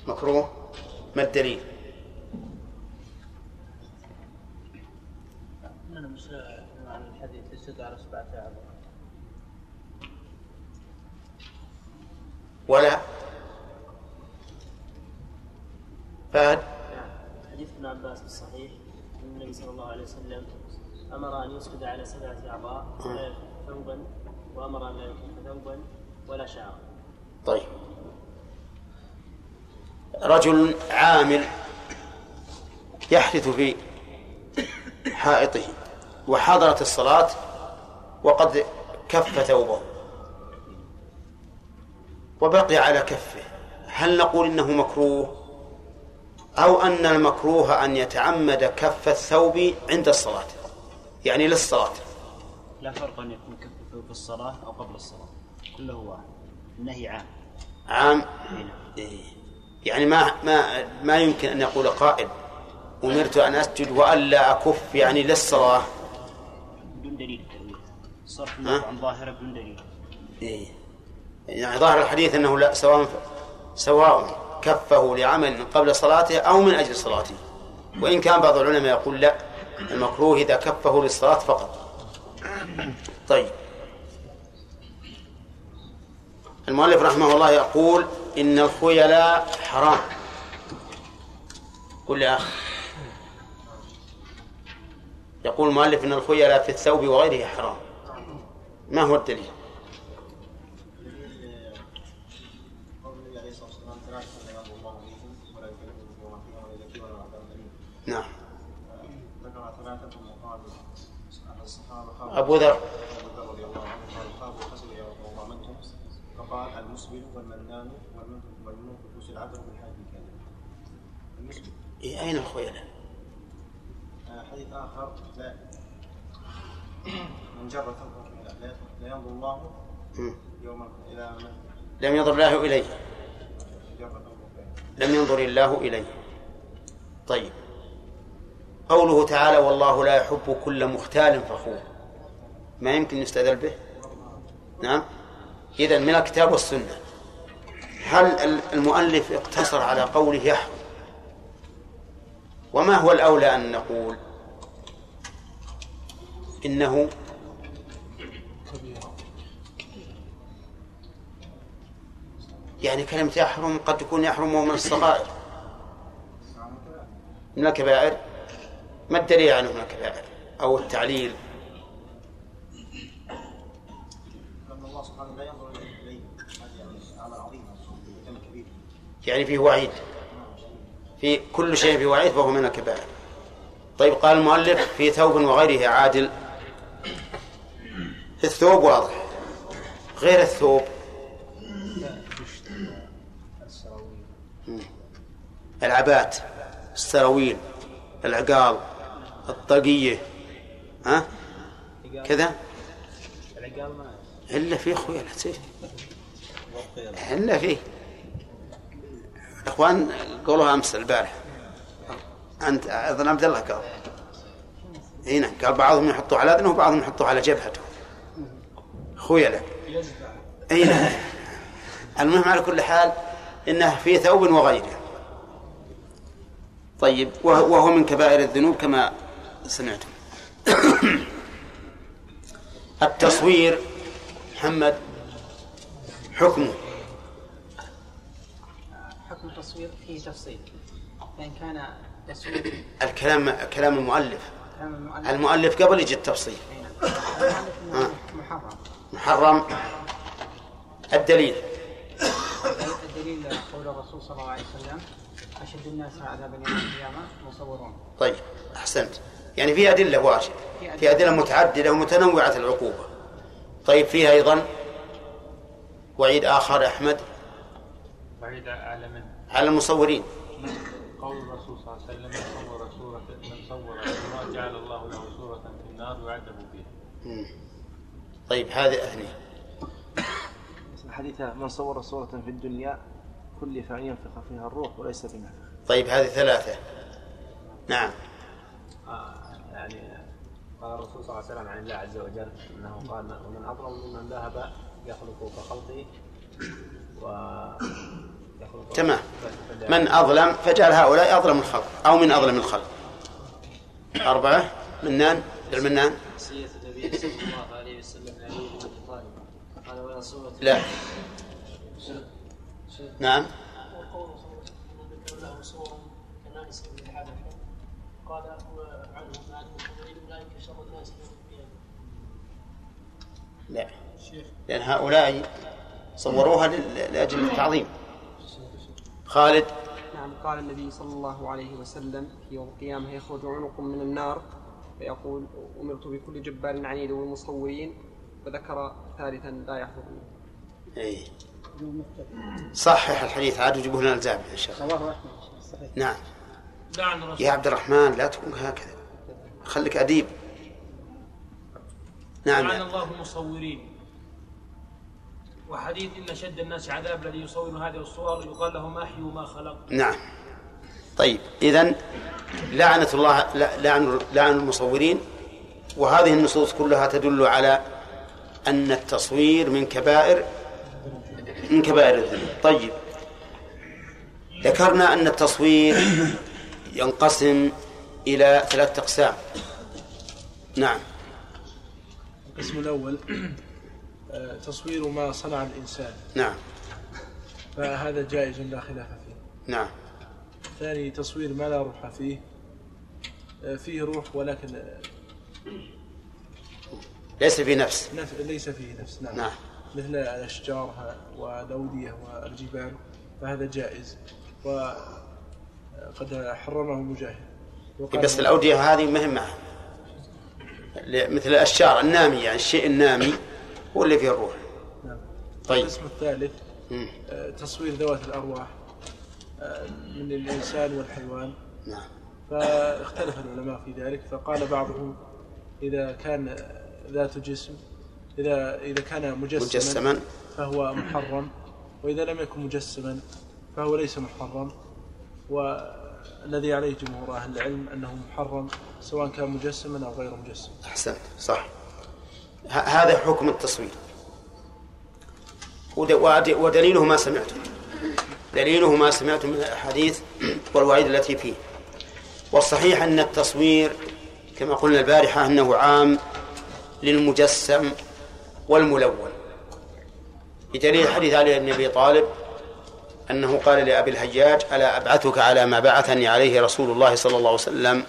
مكروه. ما الدليل؟ ولا. فهد؟ حديث ابن عباس الصحيح النبي صلى الله عليه وسلم أمر أن يسجد على سبعة أعضاء ولا ثوبا وأمر أن لا يكف ثوبا ولا شعرا طيب. رجل عامل يحدث في حائطه وحضرت الصلاة وقد كف ثوبه وبقي على كفه. هل نقول إنه مكروه؟ أو أن المكروه أن يتعمد كف الثوب عند الصلاة. يعني للصلاة. لا فرق أن يكون كفه في الصلاة أو قبل الصلاة. كله واحد. النهي عام. عام. هنا إيه. يعني ما ما ما يمكن أن يقول قائل أمرت أن أسجد وألا أكف يعني للصلاة. بدون دليل صرف عن ظاهرة بدون دليل. إيه. يعني ظاهر الحديث أنه لا سواء سواء كفه لعمل قبل صلاته أو من أجل صلاته. وإن كان بعض العلماء يقول لا المكروه إذا كفه للصلاة فقط. طيب. المؤلف رحمه الله يقول إن الخيلاء حرام. قل يا أخي. يقول المؤلف إن الخيلاء في الثوب وغيره حرام. ما هو الدليل قول النبي عليه الصلاه والسلام ثلاثة لا ينظر الله اليكم ولا يكلمكم يوم القيامه ولا يزكي ولا عذاب اليم نعم ذكر ثلاثة وقال الصحابه خافوا أبو ذر ابو ذر رضي الله عنه قال خافوا خسر يا رسول الله من هم؟ فقال المسبل والمنان إيه أين الخيلاء آه، حديث آخر. لا. من جر لا- ينظر الله. يوم إلى من؟ لم ينظر الله إليه. لم ينظر الله إليه. طيب. قوله تعالى والله لا يحب كل مختال فخور. ما يمكن يستدل به؟ نعم. إذا من الكتاب والسنة. هل ال- المؤلف اقتصر على قوله يحرم وما هو الأولى أن نقول؟ إنه يعني كلمة يحرم قد تكون يحرم من الصغائر. من الكبائر. ما الدليل عنه من الكبائر؟ أو التعليل؟ يعني فيه وعيد. في كل شيء فيه وعيد فهو من الكبائر. طيب قال المؤلف في ثوب وغيره عادل. الثوب واضح. غير الثوب. العبات السراويل العقال الطاقية. ها؟ كذا. العقال ما إلا فيه خويا إلا فيه الإخوان قولوها أمس البارح. أنت أظن عبد الله قال. هنا قال بعضهم يحطوا على أذنه وبعضهم يحطوا على جبهته. خيلة أي نعم. المهم على كل حال إنه في ثوب وغيره. طيب وهو من كبائر الذنوب كما سمعتم. التصوير محمد حكمه. حكم التصوير فيه تفصيل فإن كان تصوير الكلام كلام المؤلف. كلام المؤلف. المؤلف قبل يجي التفصيل. ها. إنه محرم. محرم. الدليل. الدليل قول الرسول صلى الله عليه وسلم أشد الناس عذابا يوم القيامة مصورون. طيب أحسنت. يعني في أدلة واجد في أدلة. متعددة ومتنوعة العقوبة. طيب فيها أيضا وعيد آخر أحمد. بعيد على من على المصورين. قول الرسول صلى الله عليه وسلم من صور صورة من صور صورة جعل الله له صورة في النار يعذب بها مم. طيب هذه هني حديث من صور صورة في الدنيا كلف أن ينفخ فيها الروح وليس بنفخ طيب هذه ثلاثة. نعم. يعني قال الرسول صلى الله عليه وسلم عن الله عز وجل أنه قال ومن اظلم ممن ذهب يخلق كخلقي و تمام. من أظلم فجعل هؤلاء أظلم الخلق أو من أظلم الخلق. أربعة. منان. المنان. النبي صلى الله عليه وسلم بن أبي طالب قال ولا صورة لا. نعم. قال اولئك شر الناس لا. لأن هؤلاء صوروها لأجل التعظيم. خالد. نعم قال النبي صلى الله عليه وسلم في يوم القيامة يخرج عنق من النار. فيقول أمرت بكل جبار عنيد والمصورين وذكر ثالثا لا يحضرني إيه. صحح الحديث عاد وجيبوه لنا الزابع إن شاء الله نعم. لعن الرسول. يا عبد الرحمن لا تكون هكذا. خليك أديب. نعم. لعن الله المصورين وحديث إن شد الناس عذاب الذي يصور هذه الصور يقال له ما أحيوا ما خلق نعم. طيب إذن لعنة الله لعن لعن المصورين وهذه النصوص كلها تدل على أن التصوير من كبائر من كبائر الذنوب. طيب ذكرنا أن التصوير ينقسم إلى ثلاثة أقسام. نعم. القسم الأول تصوير ما صنع الإنسان. نعم. فهذا جائز لا خلاف فيه. نعم. ثاني تصوير ما لا روح فيه. آه، فيه روح ولكن آه، ليس في نفس. نف... ليس فيه نفس. نعم, نعم. مثل الأشجار والأودية والجبال فهذا جائز. وقد حرمه مجاهد بس الأودية هذه مهمة. مثل الأشجار النامي يعني الشيء النامي هو اللي فيه الروح. نعم. طيب. القسم الثالث. آه، تصوير ذوات الأرواح آه، من الإنسان والحيوان. نعم. فاختلف العلماء في ذلك فقال بعضهم إذا كان ذات جسم إذا إذا كان مجسما, مجسما. فهو محرم وإذا لم يكن مجسما فهو ليس محرم. والذي عليه جمهور أهل العلم أنه محرم سواء كان مجسما أو غير مجسم. أحسنت. صح. هذا حكم التصوير ود- ود- ودليله ما سمعتم دليله ما سمعتم من الأحاديث والوعيد التي فيه. والصحيح أن التصوير كما قلنا البارحة أنه عام للمجسم والملون. بدليل حديث علي بن أبي طالب أنه قال لأبي الحجاج ألا أبعثك على ما بعثني عليه رسول الله صلى الله عليه وسلم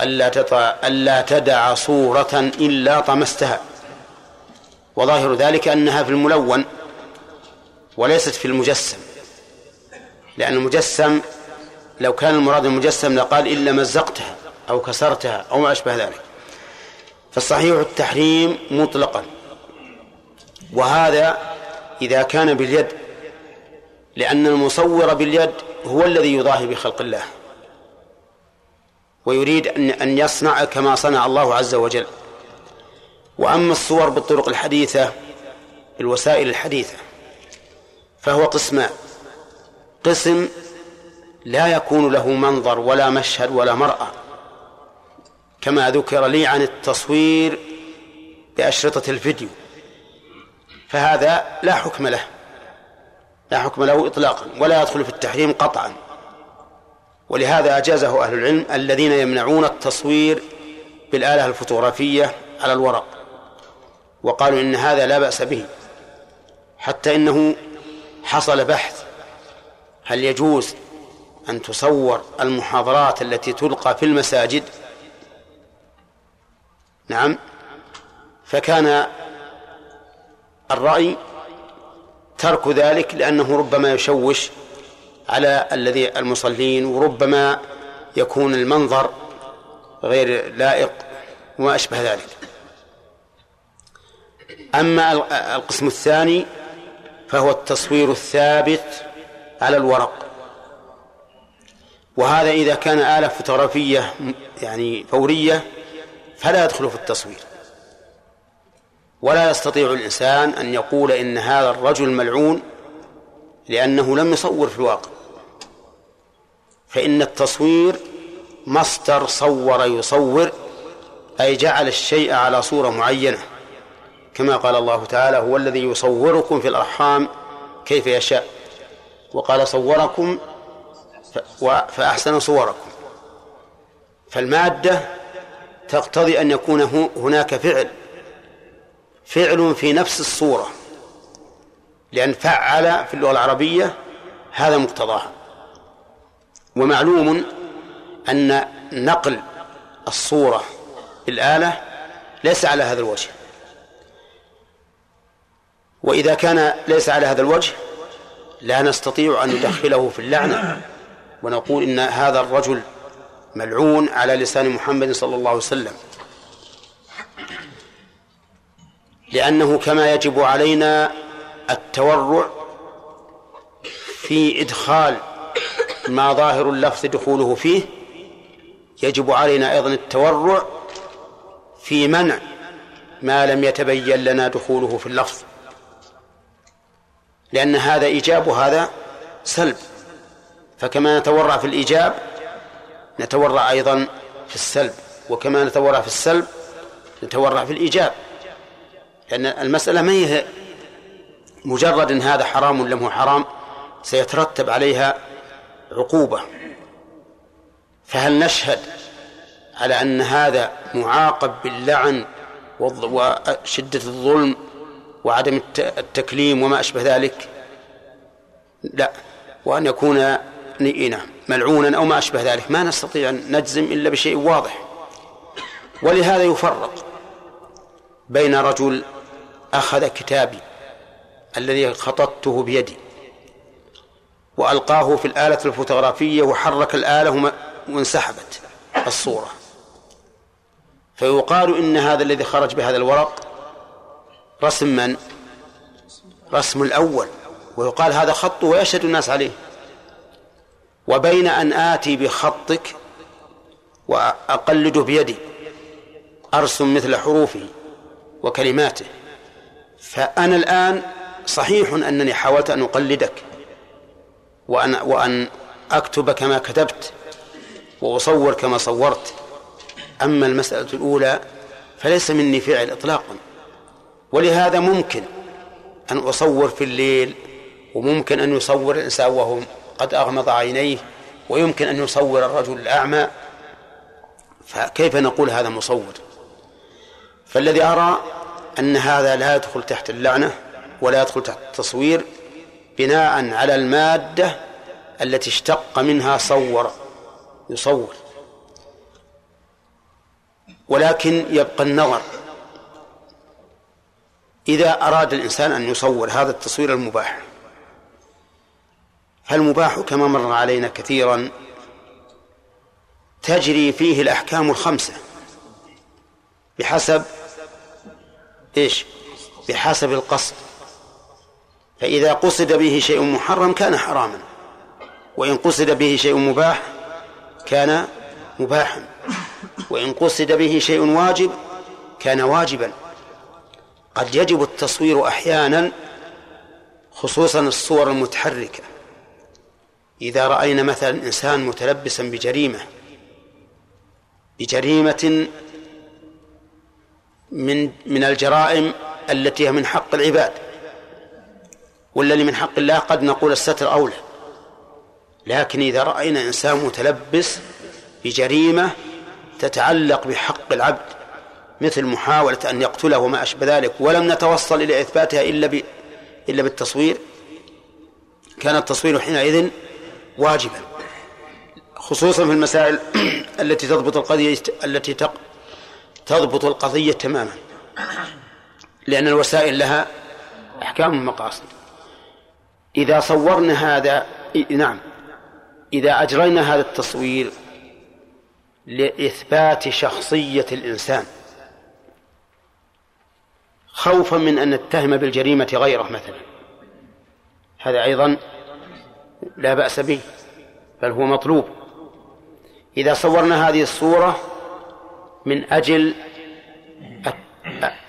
ألا تطع ألا تدع صورة إلا طمستها. وظاهر ذلك أنها في الملون وليست في المجسم. لأن المجسم لو كان المراد المجسم لقال إلا مزقتها أو كسرتها أو ما أشبه ذلك. فالصحيح التحريم مطلقا. وهذا إذا كان باليد لأن المصور باليد هو الذي يضاهي بخلق الله. ويريد أن يصنع كما صنع الله عز وجل. وأما الصور بالطرق الحديثة بالوسائل الحديثة فهو قسمان. قسم لا يكون له منظر ولا مشهد ولا مرأة. كما ذكر لي عن التصوير بأشرطة الفيديو. فهذا لا حكم له. لا حكم له إطلاقا ولا يدخل في التحريم قطعا. ولهذا أجازه أهل العلم الذين يمنعون التصوير بالآلة الفوتوغرافية على الورق وقالوا إن هذا لا بأس به حتى إنه حصل بحث هل يجوز أن تصور المحاضرات التي تلقى في المساجد؟ نعم فكان الرأي ترك ذلك لأنه ربما يشوش على الذي المصلين وربما يكون المنظر غير لائق وما أشبه ذلك. أما القسم الثاني فهو التصوير الثابت على الورق. وهذا إذا كان آلة فوتوغرافية يعني فورية فلا يدخل في التصوير. ولا يستطيع الإنسان أن يقول إن هذا الرجل ملعون لأنه لم يصور في الواقع. فإن التصوير مصدر صور يصور أي جعل الشيء على صورة معينة. كما قال الله تعالى هو الذي يصوركم في الأرحام كيف يشاء. وقال صوركم فأحسن صوركم. فالمادة تقتضي أن يكون هناك فعل. فعل في نفس الصورة لأن فعل في اللغة العربية هذا مقتضاها. ومعلوم أن نقل الصورة بالآلة ليس على هذا الوجه. وإذا كان ليس على هذا الوجه لا نستطيع أن ندخله في اللعنة ونقول إن هذا الرجل ملعون على لسان محمد صلى الله عليه وسلم. لأنه كما يجب علينا التورع في إدخال ما ظاهر اللفظ دخوله فيه يجب علينا أيضا التورع في منع ما لم يتبين لنا دخوله في اللفظ. لأن هذا إيجاب وهذا سلب. فكما نتورع في الإيجاب نتورع أيضا في السلب. وكما نتورع في السلب نتورع في الإيجاب. لأن المسألة ما هي مجرد أن هذا حرام ولا هو حرام سيترتب عليها عقوبة. فهل نشهد على أن هذا معاقب باللعن وشدة الظلم وعدم التكليم وما أشبه ذلك؟ لا. وأن يكون نعم ملعونا أو ما أشبه ذلك. ما نستطيع أن نجزم إلا بشيء واضح. ولهذا يفرق بين رجل أخذ كتابي الذي خططته بيدي وألقاه في الآلة الفوتوغرافية وحرك الآلة وانسحبت الصورة. فيقال إن هذا الذي خرج بهذا الورق رسم من؟ رسم الأول. ويقال هذا خط ويشهد الناس عليه. وبين أن آتي بخطك وأقلده بيدي أرسم مثل حروفه وكلماته. فأنا الآن صحيح أنني حاولت أن أقلدك. وأن وأن أكتب كما كتبت وأصور كما صورت. أما المسألة الأولى فليس مني فعل إطلاقا ولهذا ممكن أن أصور في الليل وممكن أن يصور الإنسان وهو قد أغمض عينيه ويمكن أن يصور الرجل الأعمى. فكيف نقول هذا مصور؟ فالذي أرى أن هذا لا يدخل تحت اللعنة ولا يدخل تحت التصوير بناء على المادة التي اشتق منها صور يصور. ولكن يبقى النظر. إذا أراد الإنسان أن يصور هذا التصوير المباح فالمباح كما مر علينا كثيرا تجري فيه الأحكام الخمسة. بحسب إيش؟ بحسب القصد. فإذا قصد به شيء محرم كان حراما وإن قصد به شيء مباح كان مباحا وإن قصد به شيء واجب كان واجبا. قد يجب التصوير أحيانا خصوصا الصور المتحركة. إذا رأينا مثلا إنسان متلبسا بجريمة بجريمة من من الجرائم التي هي من حق العباد. والذي من حق الله قد نقول الستر أولى. لكن إذا رأينا إنسان متلبس بجريمة تتعلق بحق العبد مثل محاولة أن يقتله وما أشبه ذلك ولم نتوصل إلى إثباتها إلا ب... إلا بالتصوير كان التصوير حينئذ واجبا. خصوصا في المسائل التي تضبط القضية التي تضبط القضية تماما. لأن الوسائل لها أحكام المقاصد إذا صورنا هذا نعم. إذا أجرينا هذا التصوير لإثبات شخصية الإنسان خوفا من أن نتهم بالجريمة غيره مثلا. هذا أيضا لا بأس به بل هو مطلوب. إذا صورنا هذه الصورة من أجل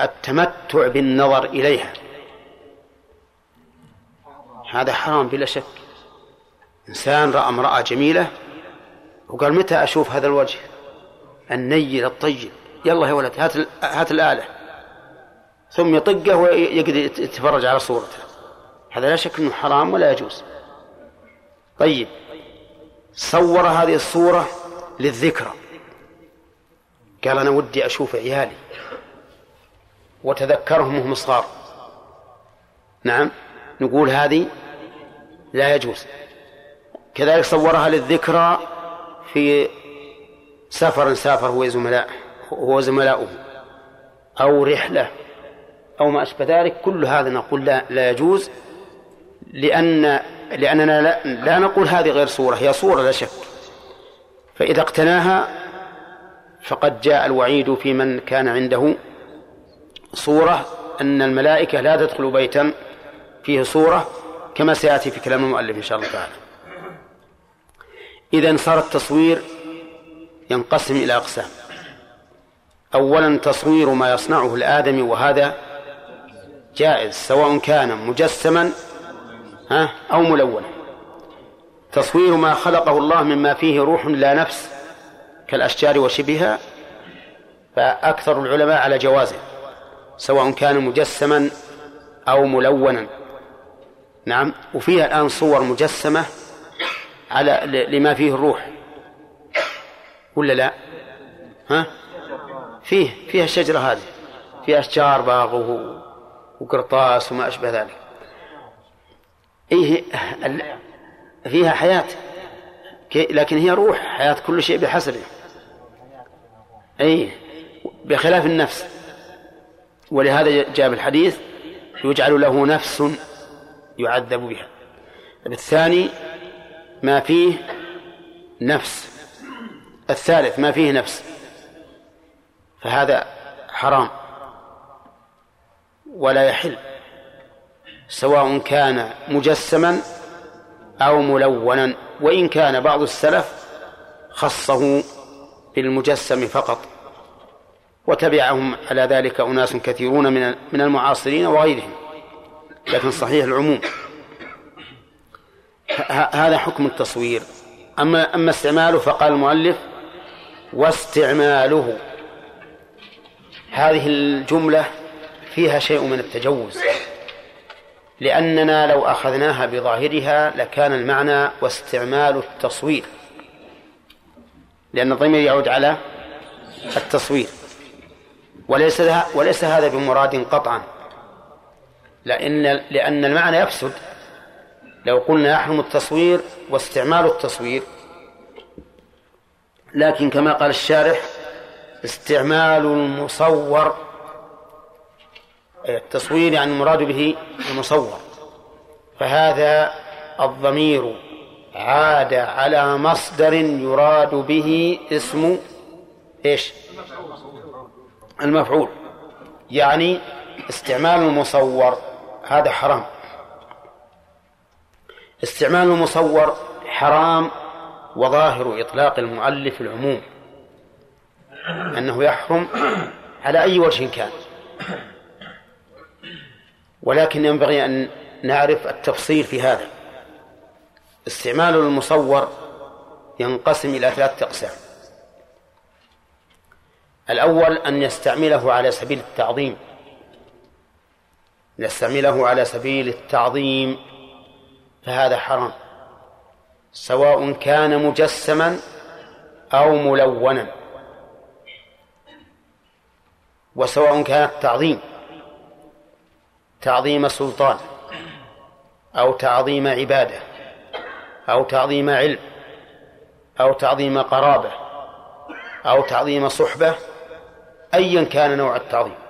التمتع بالنظر إليها. هذا حرام بلا شك. إنسان رأى امرأة جميلة وقال متى أشوف هذا الوجه؟ النيل الطيب. يلا يا ولد هات هات الآلة. ثم يطقه ويقدر يتفرج على صورته. هذا لا شك أنه حرام ولا يجوز. طيب. صور هذه الصورة للذكرى. قال أنا ودي أشوف عيالي. وتذكرهم وهم صغار. نعم. نقول هذه لا يجوز. كذلك صورها للذكرى في سفر سافر هو زملاء هو زملاؤه أو رحلة أو ما أشبه ذلك. كل هذا نقول لا, لا يجوز لأن لأننا لا, لا نقول هذه غير صورة هي صورة لا شك. فإذا اقتناها فقد جاء الوعيد في من كان عنده صورة أن الملائكة لا تدخل بيتا فيه صورة كما سيأتي في كلام المؤلف إن شاء الله تعالى. إذا صار التصوير ينقسم إلى أقسام. أولا تصوير ما يصنعه الآدمي وهذا جائز سواء كان مجسما أو ملونا. تصوير ما خلقه الله مما فيه روح لا نفس كالأشجار وشبهها فأكثر العلماء على جوازه سواء كان مجسما أو ملونا. نعم. وفيها الآن صور مجسمة على لما فيه الروح. ولا لا؟ ها؟ فيه فيها الشجرة هذه. فيها أشجار باغ وقرطاس وما أشبه ذلك. إيه فيها حياة. لكن هي روح. حياة كل شيء بحسبه أي بخلاف النفس. ولهذا جاء الحديث يجعل له نفس يعذب بها. الثاني ما فيه نفس. الثالث ما فيه نفس. فهذا حرام. ولا يحل. سواء كان مجسما أو ملونا. وإن كان بعض السلف خصه بالمجسم فقط. وتبعهم على ذلك أناس كثيرون من من المعاصرين وغيرهم. لكن صحيح العموم. هذا حكم التصوير. أما أما استعماله فقال المؤلف واستعماله. هذه الجملة فيها شيء من التجوز. لأننا لو أخذناها بظاهرها لكان المعنى واستعمال التصوير. لأن الضمير يعود على التصوير. وليس وليس هذا بمراد قطعا. لأن لأن المعنى يفسد لو قلنا يحرم التصوير واستعمال التصوير. لكن كما قال الشارح استعمال المصور التصوير يعني المراد به المصور. فهذا الضمير عاد على مصدر يراد به اسم إيش؟ المفعول. يعني استعمال المصور. هذا حرام. استعمال المصور حرام وظاهر إطلاق المؤلف العموم. أنه يحرم على أي وجه كان. ولكن ينبغي أن نعرف التفصيل في هذا. استعمال المصور ينقسم إلى ثلاثة أقسام. الأول أن يستعمله على سبيل التعظيم. يستعمله على سبيل التعظيم فهذا حرام. سواء كان مجسما أو ملونا. وسواء كان التعظيم تعظيم سلطان أو تعظيم عبادة أو تعظيم علم أو تعظيم قرابة أو تعظيم صحبة أيا كان نوع التعظيم.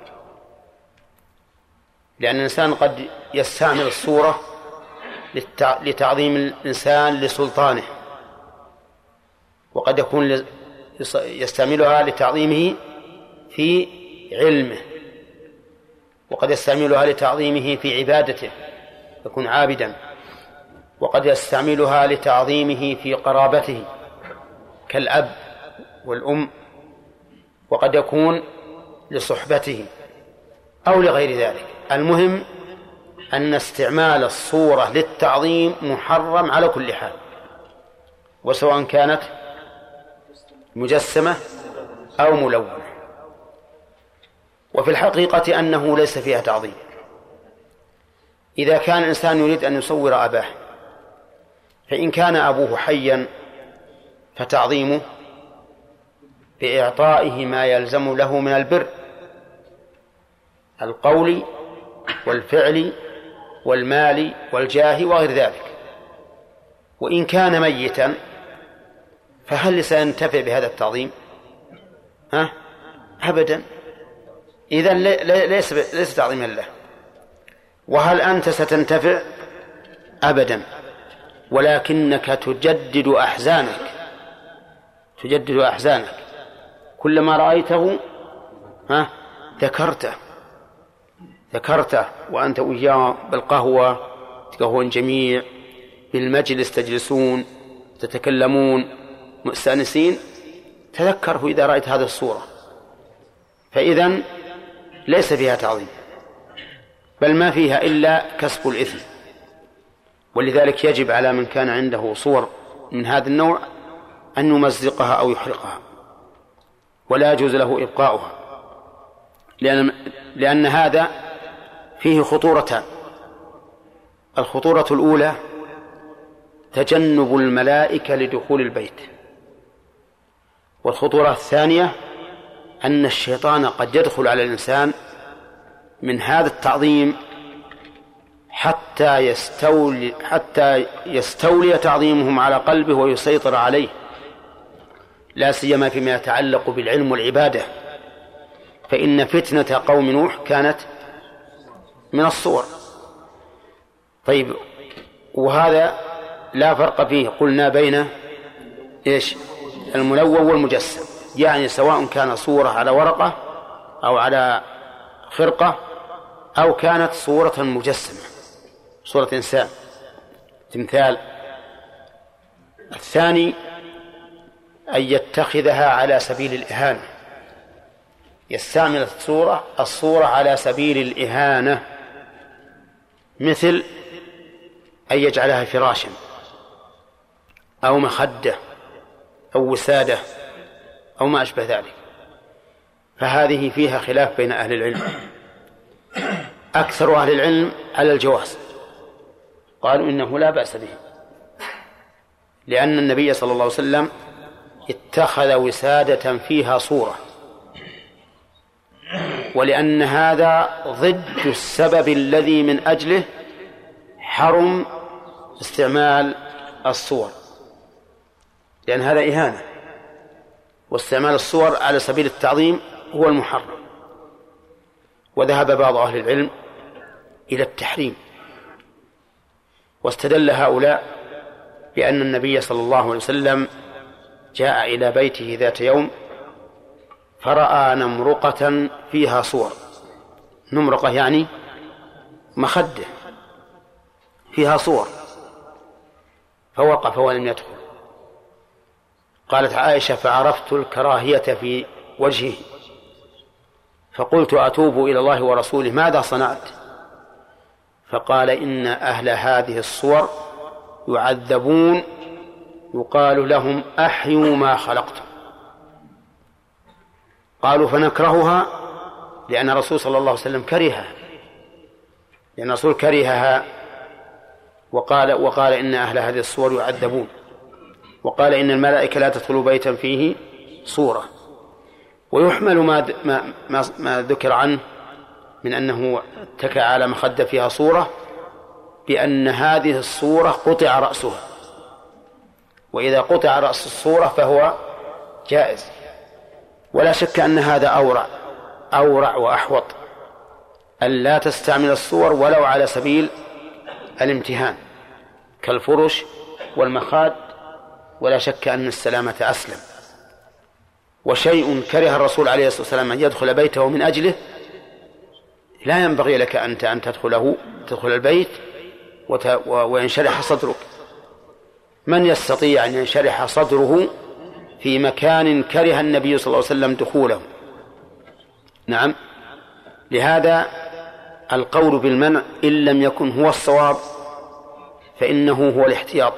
لأن الإنسان قد يستعمل الصورة لتعظيم الإنسان لسلطانه وقد يكون يستعملها لتعظيمه في علمه وقد يستعملها لتعظيمه في عبادته يكون عابدا وقد يستعملها لتعظيمه في قرابته كالأب والأم وقد يكون لصحبته أو لغير ذلك. المهم أن استعمال الصورة للتعظيم محرم على كل حال وسواء كانت مجسمة أو ملونة. وفي الحقيقة أنه ليس فيها تعظيم. إذا كان الإنسان يريد أن يصور أباه فإن كان أبوه حيا فتعظيمه بإعطائه ما يلزم له من البر القول والفعل والمال والجاه وغير ذلك. وإن كان ميتا فهل سينتفع بهذا التعظيم؟ ها؟ أبدا. إذا ليس ليس تعظيما له. وهل أنت ستنتفع؟ أبدا. ولكنك تجدد أحزانك. تجدد أحزانك. كلما رأيته ها ذكرته. ذكرته وأنت وياه بالقهوة تقهون جميع بالمجلس تجلسون تتكلمون. مستأنسين؟ تذكره إذا رأيت هذه الصورة. فإذا ليس فيها تعظيم بل ما فيها إلا كسب الإثم. ولذلك يجب على من كان عنده صور من هذا النوع أن يمزقها أو يحرقها. ولا يجوز له إبقاؤها لأن لأن هذا فيه خطورتان الخطورة الأولى تجنب الملائكة لدخول البيت. والخطورة الثانية أن الشيطان قد يدخل على الإنسان من هذا التعظيم حتى يستولي حتى يستولي تعظيمهم على قلبه ويسيطر عليه. لا سيما فيما يتعلق بالعلم والعبادة. فإن فتنة قوم نوح كانت من الصور. طيب وهذا لا فرق فيه. قلنا بين إيش؟ الملون والمجسم. يعني سواء كان صورة على ورقة أو على خرقة أو كانت صورة مجسمة صورة إنسان. تمثال. الثاني أن يتخذها على سبيل الإهانة. يستعمل الصورة الصورة على سبيل الإهانة. مثل أن يجعلها فراشا أو مخدة أو وسادة أو ما أشبه ذلك. فهذه فيها خلاف بين أهل العلم. أكثر أهل العلم على الجواز. قالوا إنه لا بأس به. لأن النبي صلى الله عليه وسلم اتخذ وسادة فيها صورة. ولأن هذا ضد السبب الذي من أجله حرم استعمال الصور. لأن هذا إهانة. واستعمال الصور على سبيل التعظيم هو المحرم. وذهب بعض أهل العلم إلى التحريم. واستدل هؤلاء بأن النبي صلى الله عليه وسلم جاء إلى بيته ذات يوم فرأى نمرقة فيها صور. نمرقة يعني مخدة. فيها صور. فوقف ولم يدخل. قالت عائشة فعرفت الكراهية في وجهه. فقلت أتوب إلى الله ورسوله ماذا صنعت؟ فقال إن أهل هذه الصور يعذبون يقال لهم أحيوا ما خلقتم. قالوا فنكرهها لأن الرسول صلى الله عليه وسلم كرهها. لأن الرسول كرهها وقال وقال إن أهل هذه الصور يعذبون. وقال إن الملائكة لا تدخل بيتا فيه صورة. ويحمل ما ما ما, ذكر عنه من أنه اتكى على مخدة فيها صورة بأن هذه الصورة قطع رأسها. وإذا قطع رأس الصورة فهو جائز. ولا شك أن هذا أورع أورع وأحوط. أن لا تستعمل الصور ولو على سبيل الامتهان كالفرش والمخاد ولا شك أن السلامة أسلم. وشيء كره الرسول عليه الصلاة والسلام أن يدخل بيته من أجله لا ينبغي لك أنت أن تدخله تدخل البيت وينشرح صدرك. من يستطيع أن ينشرح صدره في مكان كره النبي صلى الله عليه وسلم دخوله. نعم. لهذا القول بالمنع إن لم يكن هو الصواب فإنه هو الاحتياط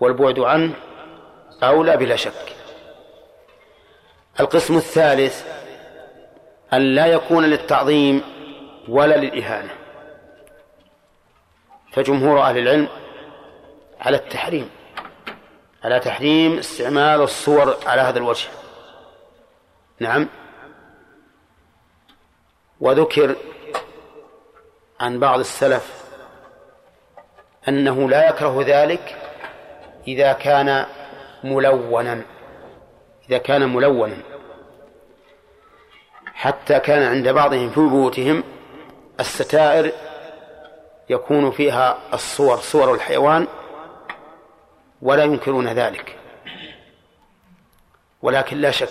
والبعد عنه أولى بلا شك. القسم الثالث أن لا يكون للتعظيم ولا للإهانة. فجمهور أهل العلم على التحريم. على تحريم استعمال الصور على هذا الوجه. نعم. وذكر عن بعض السلف أنه لا يكره ذلك إذا كان ملونا. إذا كان ملونا. حتى كان عند بعضهم في بيوتهم الستائر يكون فيها الصور صور الحيوان ولا ينكرون ذلك. ولكن لا شك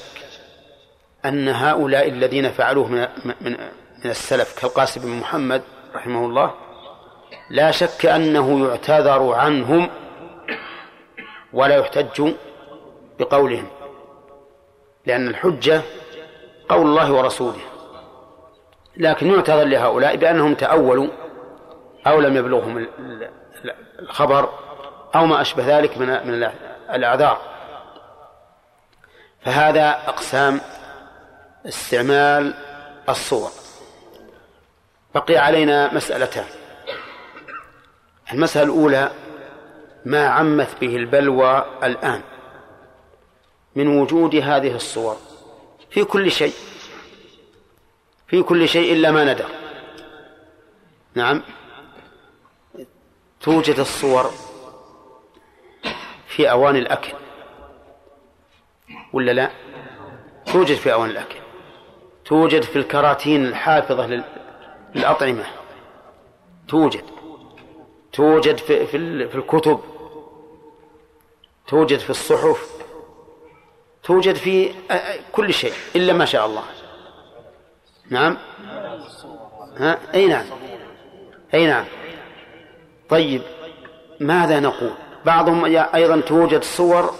أن هؤلاء الذين فعلوه من من من السلف كالقاسم بن محمد رحمه الله لا شك أنه يعتذر عنهم ولا يحتج بقولهم لأن الحجة قول الله ورسوله. لكن يعتذر لهؤلاء بأنهم تأولوا أو لم يبلغهم ال- ال- الخبر أو ما أشبه ذلك من من الأعذار. فهذا أقسام استعمال الصور. بقي علينا مسألتان. المسألة الأولى ما عمت به البلوى الآن من وجود هذه الصور؟ في كل شيء. في كل شيء إلا ما ندر نعم. توجد الصور في أوان الأكل. ولا لا؟ توجد في أوان الأكل. توجد في الكراتين الحافظة لل- للأطعمة. توجد. توجد في, في, في الكتب. توجد في الصحف. توجد في كل شيء إلا ما شاء الله. نعم؟ ها؟ أي نعم. أي نعم. طيب ماذا نقول؟ بعضهم أيضا توجد صور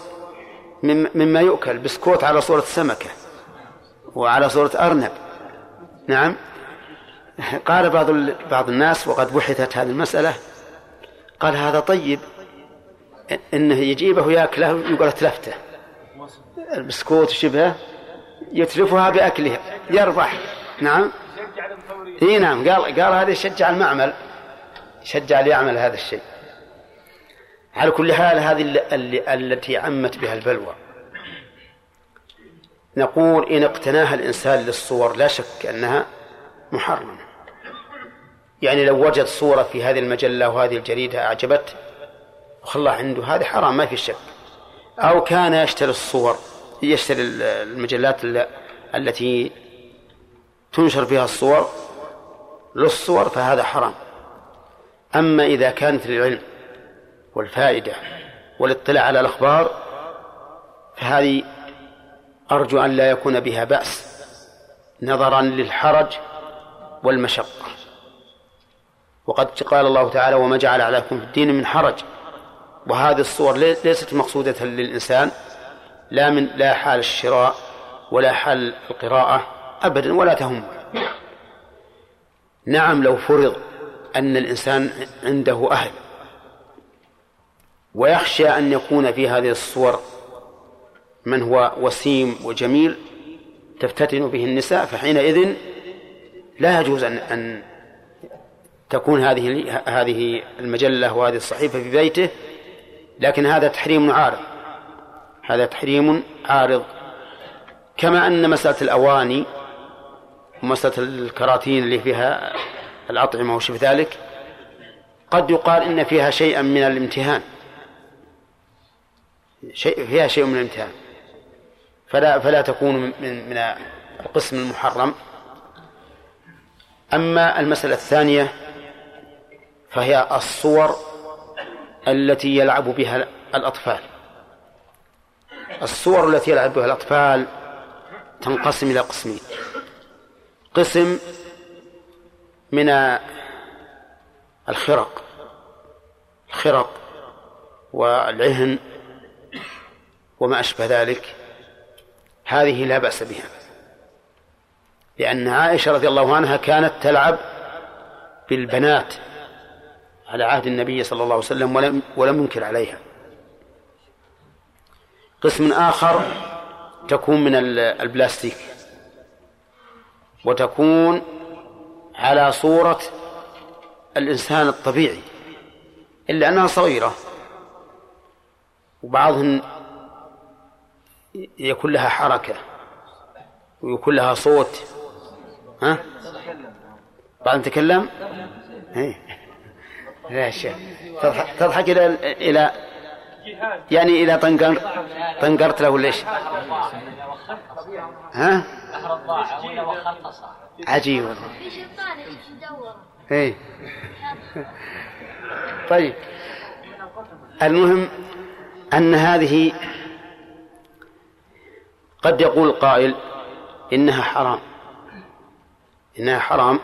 مم- مما يؤكل بسكوت على صورة سمكة وعلى صورة أرنب. نعم. قال بعض بعض الناس وقد بحثت هذه المسألة قال هذا طيب إنه يجيبه يأكله يقول أتلفته. البسكوت شبهه يتلفها باكلها يربح نعم. إي نعم. قال قال هذا يشجع المعمل يشجع ليعمل هذا الشيء. على كل حال هذه ال- ال- التي عمت بها البلوى. نقول إن اقتناها الإنسان للصور لا شك أنها محرمة. يعني لو وجد صورة في هذه المجلة وهذه الجريدة أعجبته وخلاه عنده هذا حرام ما في شك. أو كان يشتري الصور يشتري ال- المجلات ال- التي تنشر فيها الصور للصور فهذا حرام. أما إذا كانت للعلم والفائدة والاطلاع على الأخبار فهذه أرجو أن لا يكون بها بأس نظرا للحرج والمشقة. وقد قال الله تعالى وما جعل عليكم في الدين من حرج وهذه الصور لي- ليست مقصودة للإنسان لا من لا حال الشراء ولا حال القراءة أبدا ولا تهم. نعم لو فرض أن الإنسان عنده أهل ويخشى أن يكون في هذه الصور من هو وسيم وجميل تفتتن به النساء فحينئذ لا يجوز أن أن تكون هذه هذه المجلة وهذه الصحيفة في بيته لكن هذا تحريم عارض. هذا تحريم عارض. كما أن مسألة الأواني ومسألة الكراتين اللي فيها الأطعمة وشبه ذلك قد يقال إن فيها شيئا من الامتهان. شيء فيها شيء من الامتهان فلا فلا تكون من من القسم المحرم. أما المسألة الثانية فهي الصور التي يلعب بها الأطفال. الصور التي يلعب بها الأطفال تنقسم إلى قسمين. قسم من الخرق الخرق والعهن وما أشبه ذلك هذه لا بأس بها. لأن عائشة رضي الله عنها كانت تلعب بالبنات على عهد النبي صلى الله عليه وسلم ولم ولم ينكر عليها. قسم آخر تكون من البلاستيك وتكون على صورة الإنسان الطبيعي إلا أنها صغيرة وبعضهم يكون لها حركة ويكون لها صوت. ها؟ بعضهم تكلم إيه. لا شيء. تضحك, إلى إلى يعني إلى طنقر طنقرت له ليش ها؟ عجيب والله. إيه. طيب. المهم أن هذه قد يقول قائل إنها حرام. إنها حرام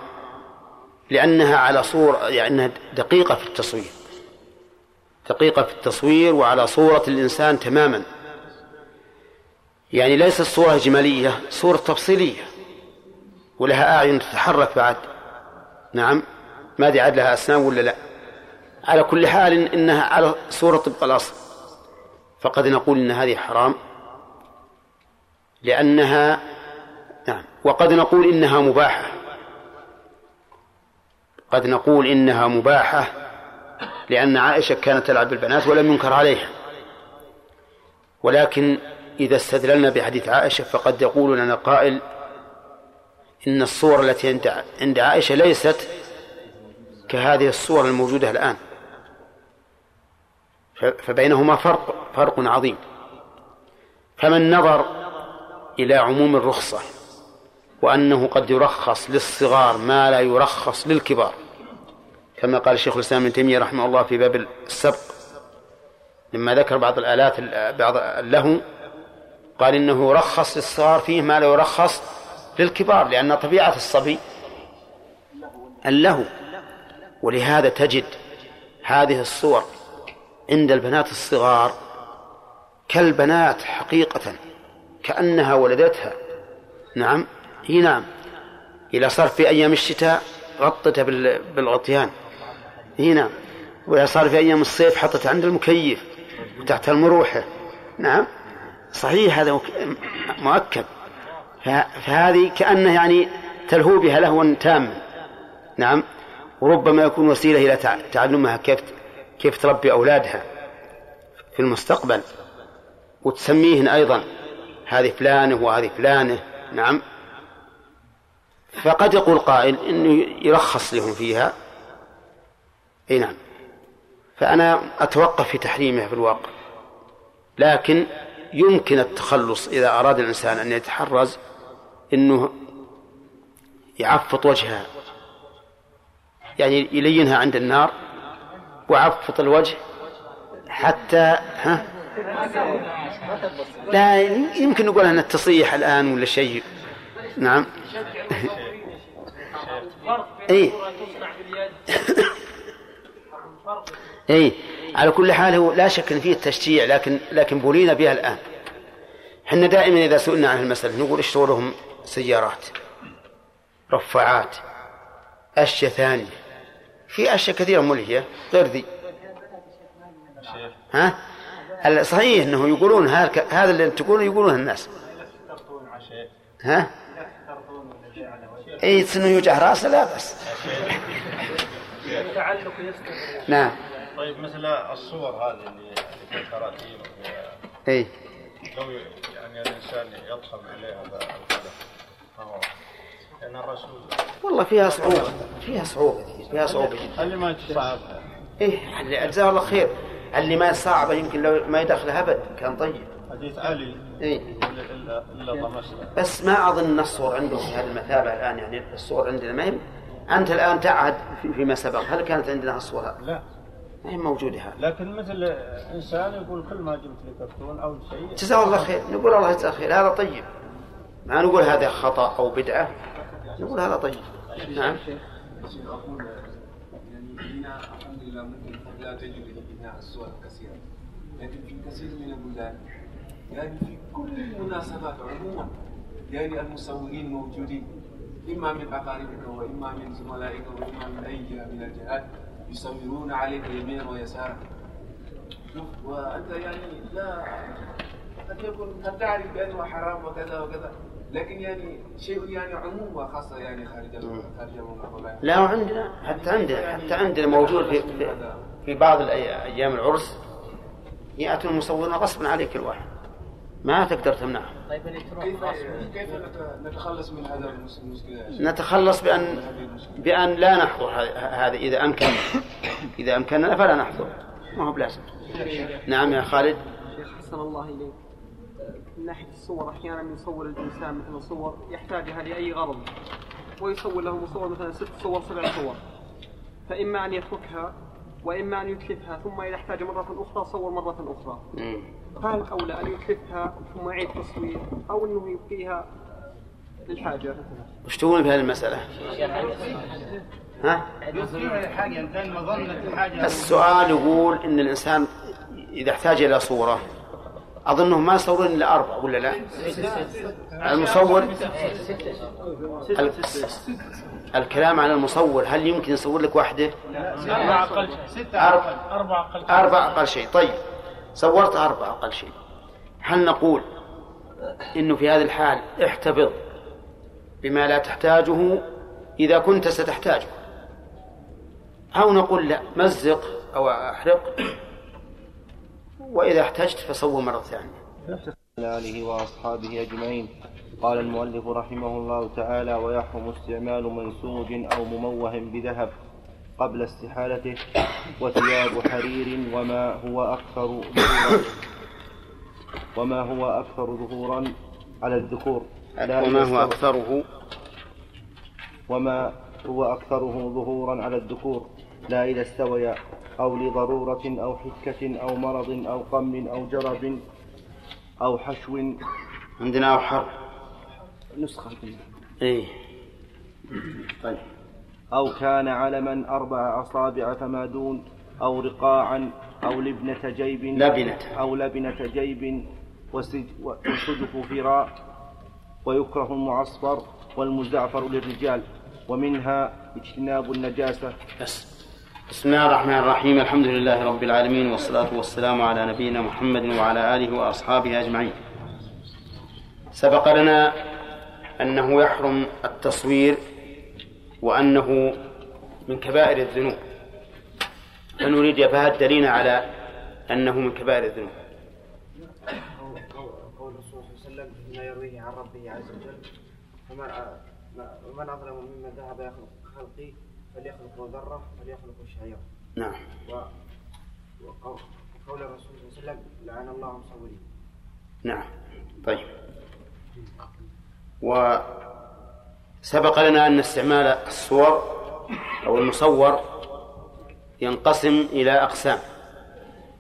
لأنها على صورة يعني أنها دقيقة في التصوير. دقيقة في التصوير وعلى صورة الإنسان تماما. يعني ليست صورة إجمالية صورة تفصيلية. ولها أعين تتحرك بعد. نعم. ما أدري عاد لها أسنان ولا لا؟ على كل حال إنها على صورة طبق الأصل. فقد نقول إن هذه حرام. لأنها نعم وقد نقول إنها مباحة. قد نقول إنها مباحة لأن عائشة كانت تلعب بالبنات ولم ينكر عليها. ولكن إذا استدللنا بحديث عائشة فقد يقول لنا قائل إن الصور التي عند عند عائشة ليست كهذه الصور الموجودة الآن. فبينهما فرق فرق عظيم. فمن نظر إلى عموم الرخصة وأنه قد يرخص للصغار ما لا يرخص للكبار. كما قال الشيخ الإسلام ابن تيمية رحمه الله في باب السبق لما ذكر بعض الآلات بعض اللهو قال إنه يرخص للصغار فيه ما لا يرخص للكبار لأن طبيعة الصبي اللهو ولهذا تجد هذه الصور عند البنات الصغار كالبنات حقيقة. كأنها ولدتها. نعم. هي نعم. إذا صار في أيام الشتاء غطتها بالغطيان. هي نعم. وإذا صار في أيام الصيف حطتها عند المكيف وتحت المروحة. نعم. صحيح هذا مؤكد. فهذه كأنه يعني تلهو بها لهوا تاما نعم. وربما يكون وسيلة إلى تعلمها كيف كيف تربي أولادها في المستقبل. وتسميهن أيضا. هذه فلانة وهذه فلانة. نعم. فقد يقول قائل إنه يرخص لهم فيها. إي نعم. فأنا أتوقف في تحريمها في الواقع. لكن يمكن التخلص إذا أراد الإنسان أن يتحرز إنه يعفط وجهها. يعني يلينها عند النار وعفط الوجه حتى ها؟ لا يمكن نقول أن التصريح الآن ولا شيء. نعم. اي اي على كل حال هو لا شك إن فيه التشجيع لكن لكن بولينا بها الآن. إحنا دائما إذا سئلنا عن المسألة نقول اشتروا لهم سيارات رفعات أشياء ثانية. في أشياء كثيرة ملهية. غير ذي. ها؟ صحيح انه يقولون هذا اللي تقولون يقولون الناس. ها؟ اي انه يوجع راسه؟ لا بس. نعم. طيب مثل الصور هذه اللي في الكراتين اي لو يعني الإنسان يضخم عليها لأن الرسول. والله فيها صعوبة فيها صعوبة فيها صعوبة جدا. اللي ما يتصعبها إيه جزاه الله خير. اللي ما يصعبه يمكن لو ما يدخله ابد كان طيب. حديث علي. اي الا الا طمسنا بس ما أظن الصور عندهم في هذه المثابة الآن يعني الصور عندنا ما هي. أنت الآن تعهد فيما سبق هل كانت عندنا الصور؟ لا. ما هي موجودة هذه. لكن مثل إنسان يقول كل ما جبت لي كرتون أو شيء. جزاه الله خير. نقول الله يجزاه خير. هذا طيب. ما نقول هذا خطأ أو بدعة. نقول هذا طيب. نعم. أقول يعني الحمد لله ممكن لا تجد بناء الصور كثيرا لكن في كثير من البلدان يعني في كل المناسبات عموما يعني المصورين موجودين إما من أقاربك وإما من زملائك وإما من أي جهة من الجهات يصورون عليك يمينا ويسارا. وأنت يعني لا قد يكون قد تعرف بأنه حرام وكذا وكذا لكن يعني شيء يعني عموم وخاصة يعني خارج خارج لا عندنا حتى عندنا حتى عندنا موجود في في بعض أيام العرس ياتون المصورون غصبا عليك كل واحد ما تقدر تمنعهم طيب كيف نتخلص من هذا المشكلة؟ نتخلص بأن بأن لا نحضر هذا إذا أمكن إذا أمكننا فلا نحضر ما هو بلازم نعم يا خالد. شيخ حسن الله إليك. من ناحية الصور أحيانا يصور الإنسان مثلا صور يحتاجها لأي غرض ويصور له صور مثلا ست صور سبع صور. فإما أن يتركها وإما أن يتلفها ثم إذا احتاج مرة أخرى صور مرة أخرى فهل أولى أن يتلفها ثم يعيد تصوير أو أنه يبقيها للحاجة وش تقول بهذه المسألة؟ ها؟ السؤال يقول إن الإنسان إذا احتاج إلى صورة أظنهم ما يصورون إلا أربع ولا لا؟ المصور؟ ال- الكلام عن المصور هل يمكن يصور لك واحدة؟ أربعة أقل شيء. أربع أقل شيء. طيب صورت أربع أقل شيء. هل نقول إنه في هذه الحال احتفظ بما لا تحتاجه؟ إذا كنت ستحتاجه. أو نقول لا مزق أو أحرق. وإذا احتجت فصور مرة ثانية. آله وأصحابه أجمعين. قال المؤلف رحمه الله تعالى ويحرم استعمال منسوج أو مموه بذهب قبل استحالته وثياب حرير وما هو أكثر ظهورا وما هو أكثر ظهورا على الذكور. وما هو أكثره وما هو أكثره ظهورا على الذكور. لا إذا استويا أو لضرورة أو حكة أو مرض أو قم أو جرب أو حشو. عندنا أو حر نسخة. إيه. طيب. أو كان علما أربع أصابع فما دون أو رقاعا أو لبنة جيب لبنة. أو لبنة جيب وسج- وصدف فراء ويكره المعصفر والمزعفر للرجال. ومنها اجتناب النجاسة. بس. بسم الله الرحمن الرحيم. الحمد لله رب العالمين والصلاة والسلام على نبينا محمد وعلى آله وأصحابه أجمعين. سبق لنا أنه يحرم التصوير وأنه من كبائر الذنوب. فنريد يا فهد دليل على أنه من كبائر الذنوب. قول الرسول صلى الله عليه وسلم فيما يرويه عن ربه عز وجل فمن أظلم ممن ذهب يخلق خلقي فليخلق ذره فليخلق شعيرا نعم. و وقول قول الرسول صلى الله عليه وسلم لعن الله المصورين نعم. طيب. وسبق لنا أن استعمال الصور أو المصور ينقسم إلى أقسام.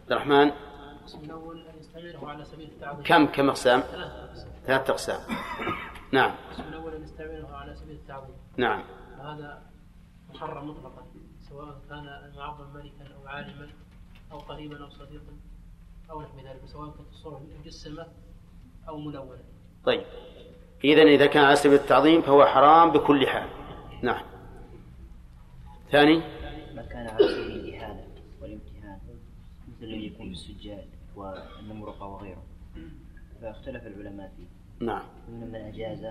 عبد الرحمن؟ القسم الأول أن يستعمله على سبيل التعظيم كم كم أقسام؟ ثلاثة أقسام. نعم. القسم الأول أن يستعمله على سبيل التعظيم. نعم. وهذا محرم مطلقا سواء كان المعظم ملكا أو عالما أو قريبا أو صديقا أو نحو ذلك سواء كانت الصورة مجسمة أو ملونة. طيب. إذا إذا كان على سبيل التعظيم فهو حرام بكل حال. نعم. ثاني. ما كان على سبيل الإهانة والامتهان مثل الذي يكون بالسجاد والنمرقة وغيره فاختلف العلماء فيه. نعم. ومن من أجاز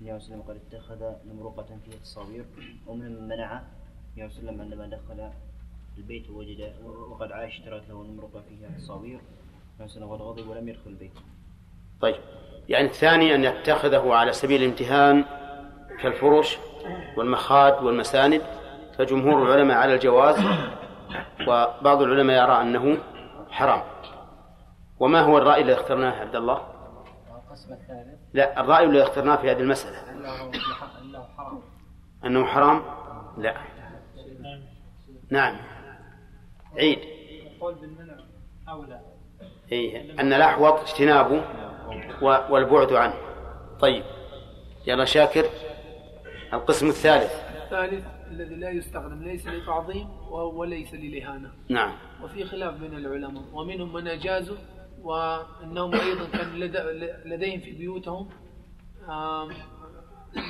النبي صلى الله عليه وسلم قد اتخذ نمرقة فيها تصاوير ومن من منع. النبي صلى الله عليه وسلم عندما دخل البيت وجد وقد عاش أشترت له نمرقة فيها تصاوير النبي صلى الله عليه وسلم غضب ولم يدخل البيت. طيب. يعني الثاني أن يتخذه على سبيل الامتهان كالفرش والمخاد والمساند. فجمهور العلماء على الجواز وبعض العلماء يرى أنه حرام. وما هو الرأي الذي اخترناه عبد الله؟ القسم الثالث لا الرأي الذي اخترناه في هذه المسألة. أنه حرام؟ أنه حرام؟ لا. نعم. عيد. القول بالمنع أولى إيه أن الأحوط اجتنابه والبعد عنه. طيب. يلا شاكر. القسم الثالث. الثالث الذي لا يستخدم ليس للتعظيم وليس للإهانة. نعم. وفي خلاف بين العلماء ومنهم من أجازوا وأنهم أيضا كان لديهم في بيوتهم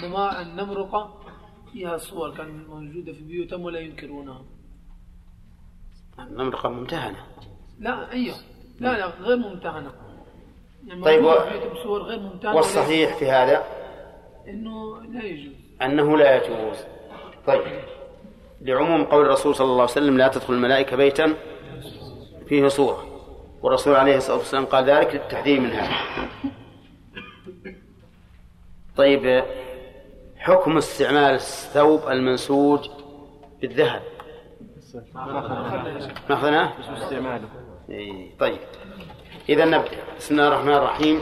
نما- النمرقة فيها صور كان موجودة في بيوتهم ولا ينكرونها. النمرقة ممتهنة. لا أيوه. لا لا غير ممتهنة. يعني طيب و- صور غير ممتهنة والصحيح في هذا؟ إنه لا يجوز. أنه لا يجوز. طيب. لعموم قول الرسول صلى الله عليه وسلم لا تدخل الملائكة بيتا فيه صورة. والرسول عليه الصلاة والسلام قال ذلك للتحذير من هذا. طيب حكم استعمال الثوب المنسوج بالذهب. ناخذناه؟ استعماله إيه، طيب. إذا نبدأ. بسم الله الرحمن الرحيم.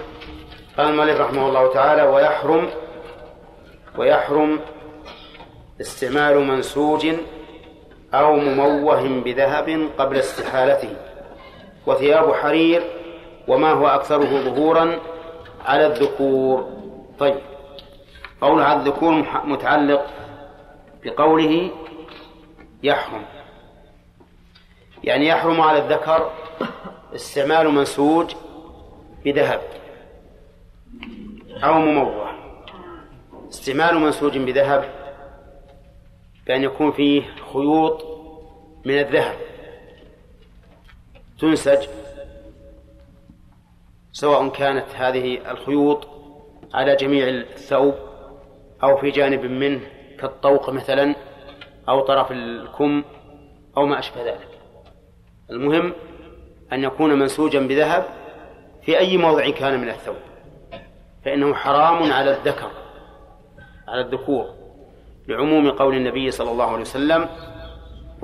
قال المؤلف رحمه الله تعالى ويحرم ويحرم استعمال منسوج أو مموه بذهب قبل استحالته. وثياب حرير وما هو أكثره ظهورا على الذكور. طيب. قول على الذكور متعلق بقوله يحرم. يعني يحرم على الذكر استعمال منسوج بذهب أو مموه. استعمال منسوج بذهب بأن يكون فيه خيوط من الذهب. تنسج سواء كانت هذه الخيوط على جميع الثوب أو في جانب منه كالطوق مثلا أو طرف الكم أو ما أشبه ذلك. المهم أن يكون منسوجا بذهب في أي موضع كان من الثوب فإنه حرام على الذكر على الذكور. لعموم قول النبي صلى الله عليه وسلم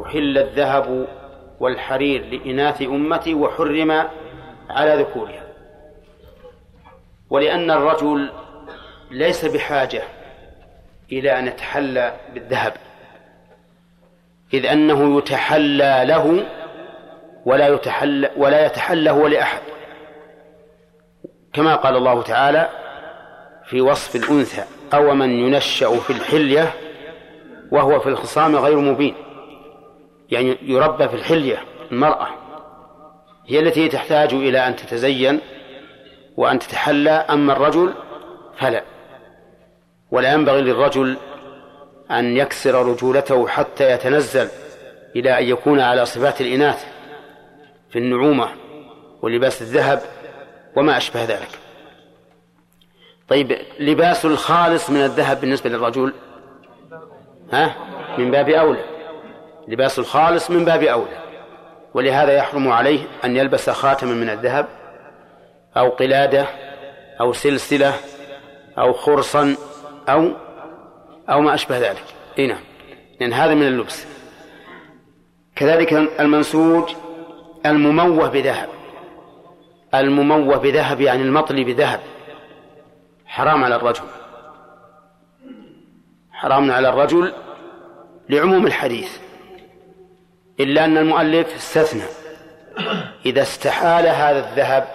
أحل الذهب والحرير لإناث أمتي وحرم على ذكورها. ولأن الرجل ليس بحاجة إلى أن يتحلى بالذهب إذ أنه يتحلى له ولا يتحلى ولا يتحلى هو لأحد. كما قال الله تعالى في وصف الأنثى أو من ينشأ في الحلية وهو في الخصام غير مبين يعني يربى في الحلية المرأة. هي التي تحتاج إلى أن تتزين وأن تتحلى أما الرجل فلا. ولا ينبغي للرجل أن يكسر رجولته حتى يتنزل إلى أن يكون على صفات الإناث في النعومة ولباس الذهب وما أشبه ذلك. طيب لباس الخالص من الذهب بالنسبة للرجل؟ ها؟ من باب أولى. لباس الخالص من باب أولى ولهذا يحرم عليه أن يلبس خاتما من الذهب أو قلادة أو سلسلة أو خرصا أو أو ما أشبه ذلك. إيه نعم. لأن هذا من اللبس. كذلك المنسوج المموه بذهب. المموه بذهب يعني المطلي بذهب. حرام على الرجل. حرام على الرجل لعموم الحديث. إلا أن المؤلف استثنى. إذا استحال هذا الذهب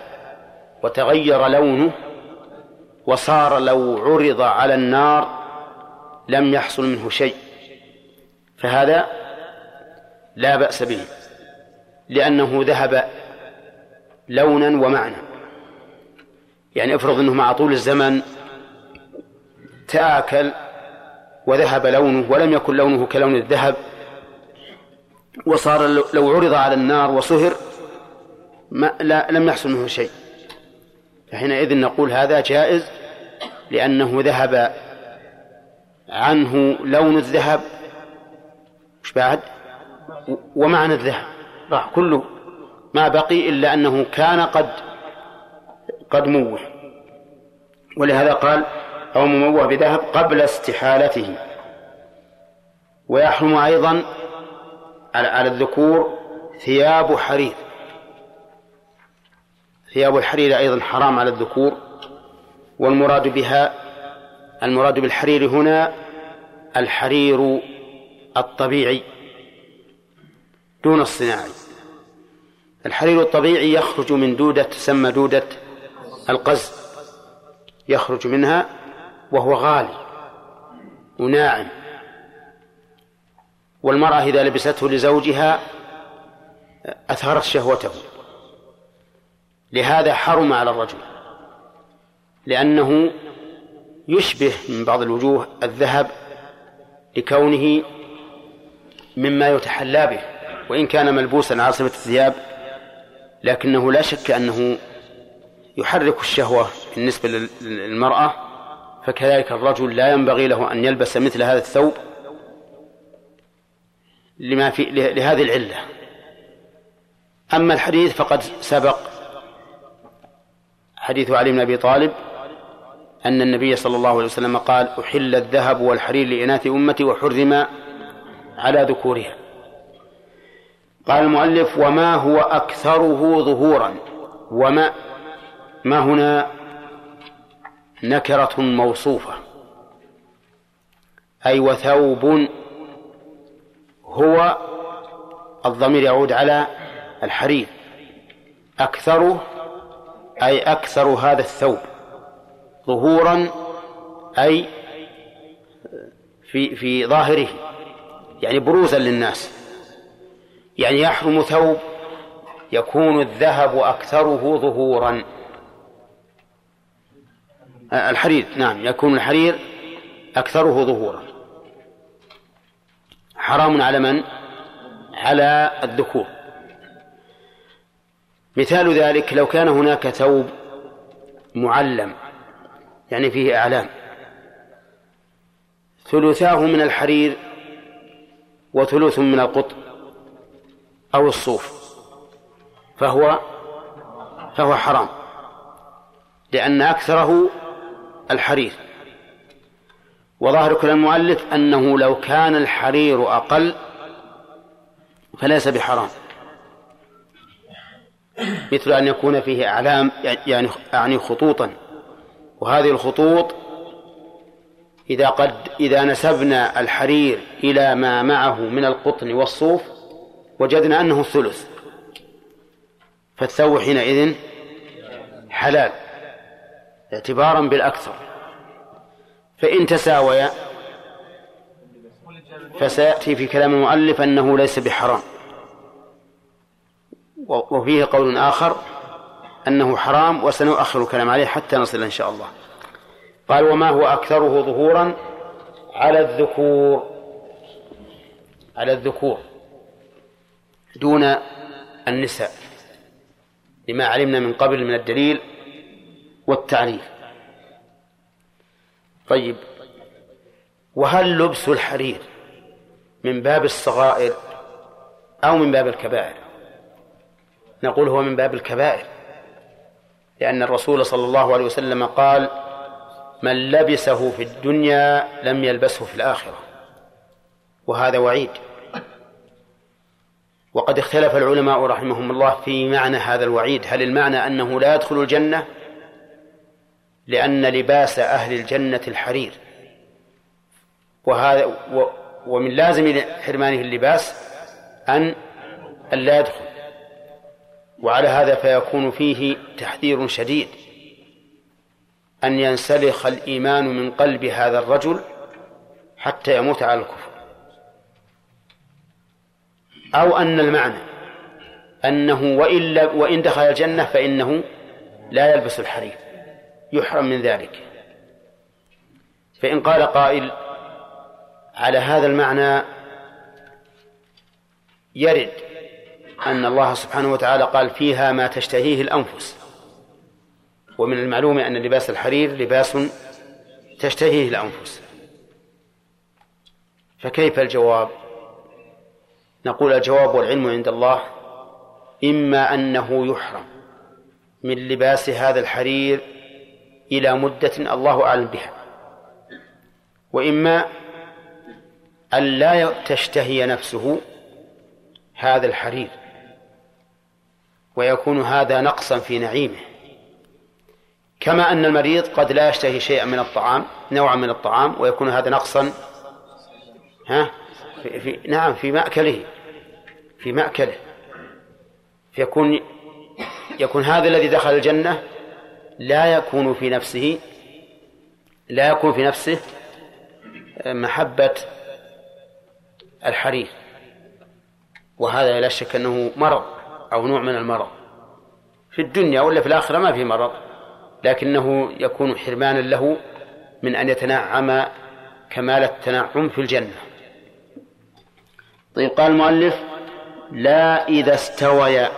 وتغير لونه وصار لو عرض على النار لم يحصل منه شيء فهذا لا بأس به لأنه ذهب لونا ومعنى. يعني افرض إنه مع طول الزمن تآكل وذهب لونه ولم يكن لونه كلون الذهب وصار لو عرض على النار وصهر ما لا لم يحصل منه شيء. فحينئذ نقول هذا جائز لأنه ذهب عنه لون الذهب. مش بعد؟ ومعنى الذهب. راح كله ما بقي إلا أنه كان قد قد موه. ولهذا قال أو مموه بذهب قبل استحالته. ويحرم أيضا على الذكور ثياب حرير. ثياب الحرير أيضا حرام على الذكور والمراد بها المراد بالحرير هنا الحرير الطبيعي دون الصناعي. الحرير الطبيعي يخرج من دودة تسمى دودة القز يخرج منها وهو غالي وناعم. والمرأة إذا لبسته لزوجها أثارت شهوته. لهذا حرم على الرجل. لأنه يشبه من بعض الوجوه الذهب لكونه مما يتحلى به. وإن كان ملبوسا على صفة الثياب لكنه لا شك أنه يحرك الشهوة بالنسبة للمرأة فكذلك الرجل لا ينبغي له أن يلبس مثل هذا الثوب لما في لهذه العلة. أما الحديث فقد سبق حديث علي بن أبي طالب أن النبي صلى الله عليه وسلم قال أحل الذهب والحرير لإناث أمتي وحرم على ذكورها. قال المؤلف وما هو أكثره ظهورا وما ما هنا نكرة موصوفة. أي وثوب هو الضمير يعود على الحرير. أكثره أي أكثر هذا الثوب. ظهورا أي في في ظاهره. يعني بروزا للناس. يعني يحرم ثوب يكون الذهب أكثره ظهورا. الحرير نعم يكون الحرير أكثره ظهورا. حرام على من؟ على الذكور مثال ذلك لو كان هناك ثوب معلم يعني فيه أعلام ثلثاه من الحرير وثلث من القطن أو الصوف فهو فهو حرام لأن أكثره الحرير وظاهر كلام المؤلف أنه لو كان الحرير أقل فليس بحرام. مثل أن يكون فيه أعلام يعني يعني خطوطا. وهذه الخطوط إذا قد إذا نسبنا الحرير إلى ما معه من القطن والصوف وجدنا أنه الثلث فالثوب حينئذ حلال اعتبارا بالأكثر. فإن تساويا فسيأتي في كلام المؤلف أنه ليس بحرام. وفيه قول آخر أنه حرام وسنؤخر الكلام عليه حتى نصل إن شاء الله. قال وما هو أكثره ظهورا على الذكور على الذكور دون النساء لما علمنا من قبل من الدليل والتعريف. طيب. وهل لبس الحرير من باب الصغائر أو من باب الكبائر؟ نقول هو من باب الكبائر لأن الرسول صلى الله عليه وسلم قال من لبسه في الدنيا لم يلبسه في الآخرة. وهذا وعيد. وقد اختلف العلماء رحمهم الله في معنى هذا الوعيد. هل المعنى أنه لا يدخل الجنة لأن لباس أهل الجنة الحرير. وهذا و ومن لازم حرمانه اللباس أن لا يدخل. وعلى هذا فيكون فيه تحذير شديد. أن ينسلخ الإيمان من قلب هذا الرجل حتى يموت على الكفر. أو أن المعنى أنه وإن, وإن دخل الجنة فإنه لا يلبس الحرير. يحرم من ذلك. فإن قال قائل على هذا المعنى يرد أن الله سبحانه وتعالى قال فيها ما تشتهيه الأنفس. ومن المعلوم أن لباس الحرير لباس تشتهيه الأنفس. فكيف الجواب؟ نقول الجواب والعلم عند الله إما أنه يحرم من لباس هذا الحرير إلى مدة الله أعلم بها. وإما أن لا تشتهي نفسه هذا الحرير ويكون هذا نقصا في نعيمه. كما أن المريض قد لا يشتهي شيئا من الطعام نوعا من الطعام ويكون هذا نقصا ها في, في نعم في مأكله في مأكله. فيكون يكون هذا الذي دخل الجنة لا يكون في نفسه لا يكون في نفسه محبة الحرير. وهذا لا شك أنه مرض أو نوع من المرض. في الدنيا ولا في الآخرة ما في مرض لكنه يكون حرمانا له من أن يتنعم كمال التنعم في الجنة. طيب قال المؤلف لا إذا استويا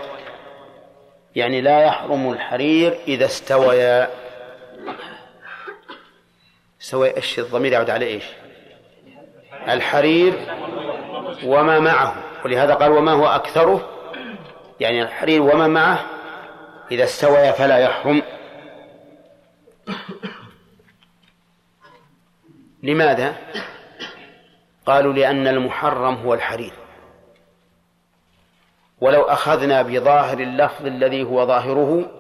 يعني لا يحرم الحرير إذا استويا استوي إيش الضمير يعود على إيش؟ الحرير وما معه. ولهذا قال وما هو أكثره؟ يعني الحرير وما معه إذا استويا فلا يحرم. لماذا؟ قالوا لأن المحرم هو الحرير. ولو أخذنا بظاهر اللفظ الذي هو ظاهره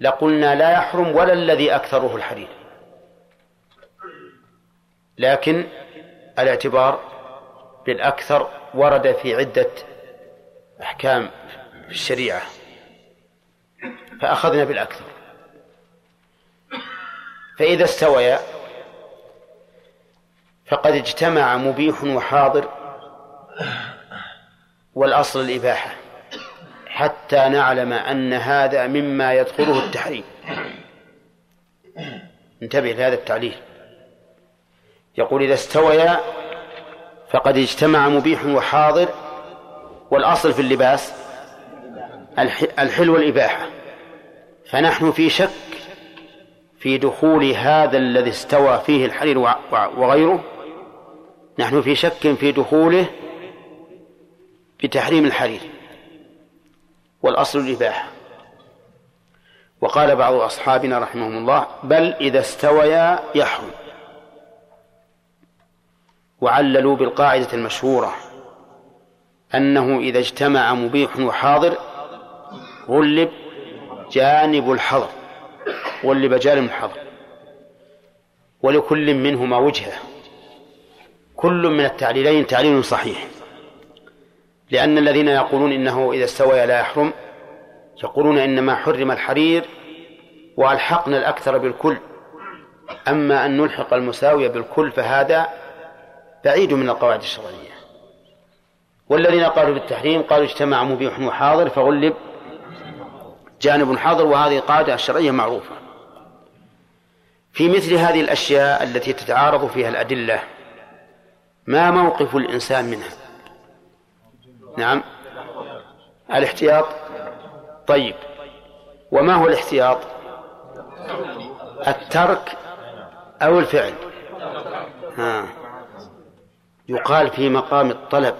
لقلنا لا يحرم ولا الذي أكثره الحرير لكن الاعتبار بالأكثر ورد في عدة أحكام في الشريعة فأخذنا بالأكثر. فإذا استويا فقد اجتمع مبيح وحاضر والأصل الإباحة. حتى نعلم أن هذا مما يدخله التحريم. انتبه لهذا التعليل. يقول إذا استويا فقد اجتمع مبيح وحاضر والأصل في اللباس الحل والإباحة. فنحن في شك في دخول هذا الذي استوى فيه الحرير وغيره. نحن في شك في دخوله بتحريم الحرير والأصل الإباحة. وقال بعض أصحابنا رحمهم الله بل إذا استويا يحرم. وعللوا بالقاعدة المشهورة أنه إذا اجتمع مبيح وحاضر غلب جانب الحظر غلب جانب الحظر ولكل منهما وجهة. كل من التعليلين تعليل صحيح. لأن الذين يقولون إنه إذا استوى لا يحرم يقولون إنما حرم الحرير وألحقنا الأكثر بالكل. أما أن نلحق المساوية بالكل فهذا بعيد من القواعد الشرعية. والذين قالوا بالتحريم قالوا اجتمع مبيح وحاضر فغلب جانب حاضر وهذه قاعدة شرعية معروفة. في مثل هذه الأشياء التي تتعارض فيها الأدلة ما موقف الإنسان منها؟ نعم. الاحتياط. طيب. وما هو الاحتياط؟ الترك أو الفعل. ها. يقال في مقام الطلب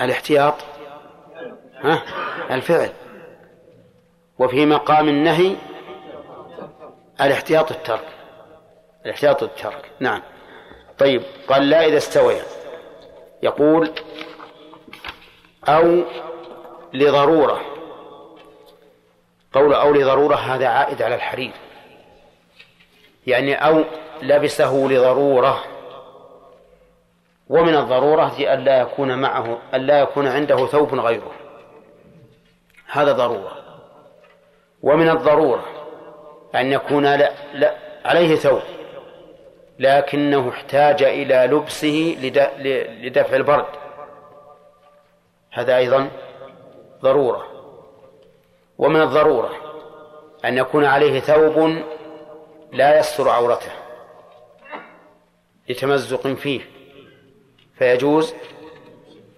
الاحتياط. ها. الفعل. وفي مقام النهي الاحتياط الترك. الاحتياط الترك. نعم. طيب. قال لا إذا استوي يقول أو لضرورة. قول أو لضرورة هذا عائد على الحرير. يعني أو لبسه لضرورة. ومن الضرورة أن لا يكون معه أن لا يكون عنده ثوب غيره. هذا ضرورة. ومن الضرورة أن يكون لا, لا عليه ثوب. لكنه احتاج إلى لبسه لدفع البرد. هذا أيضا ضرورة. ومن الضرورة أن يكون عليه ثوب لا يستر عورته لتمزق فيه فيجوز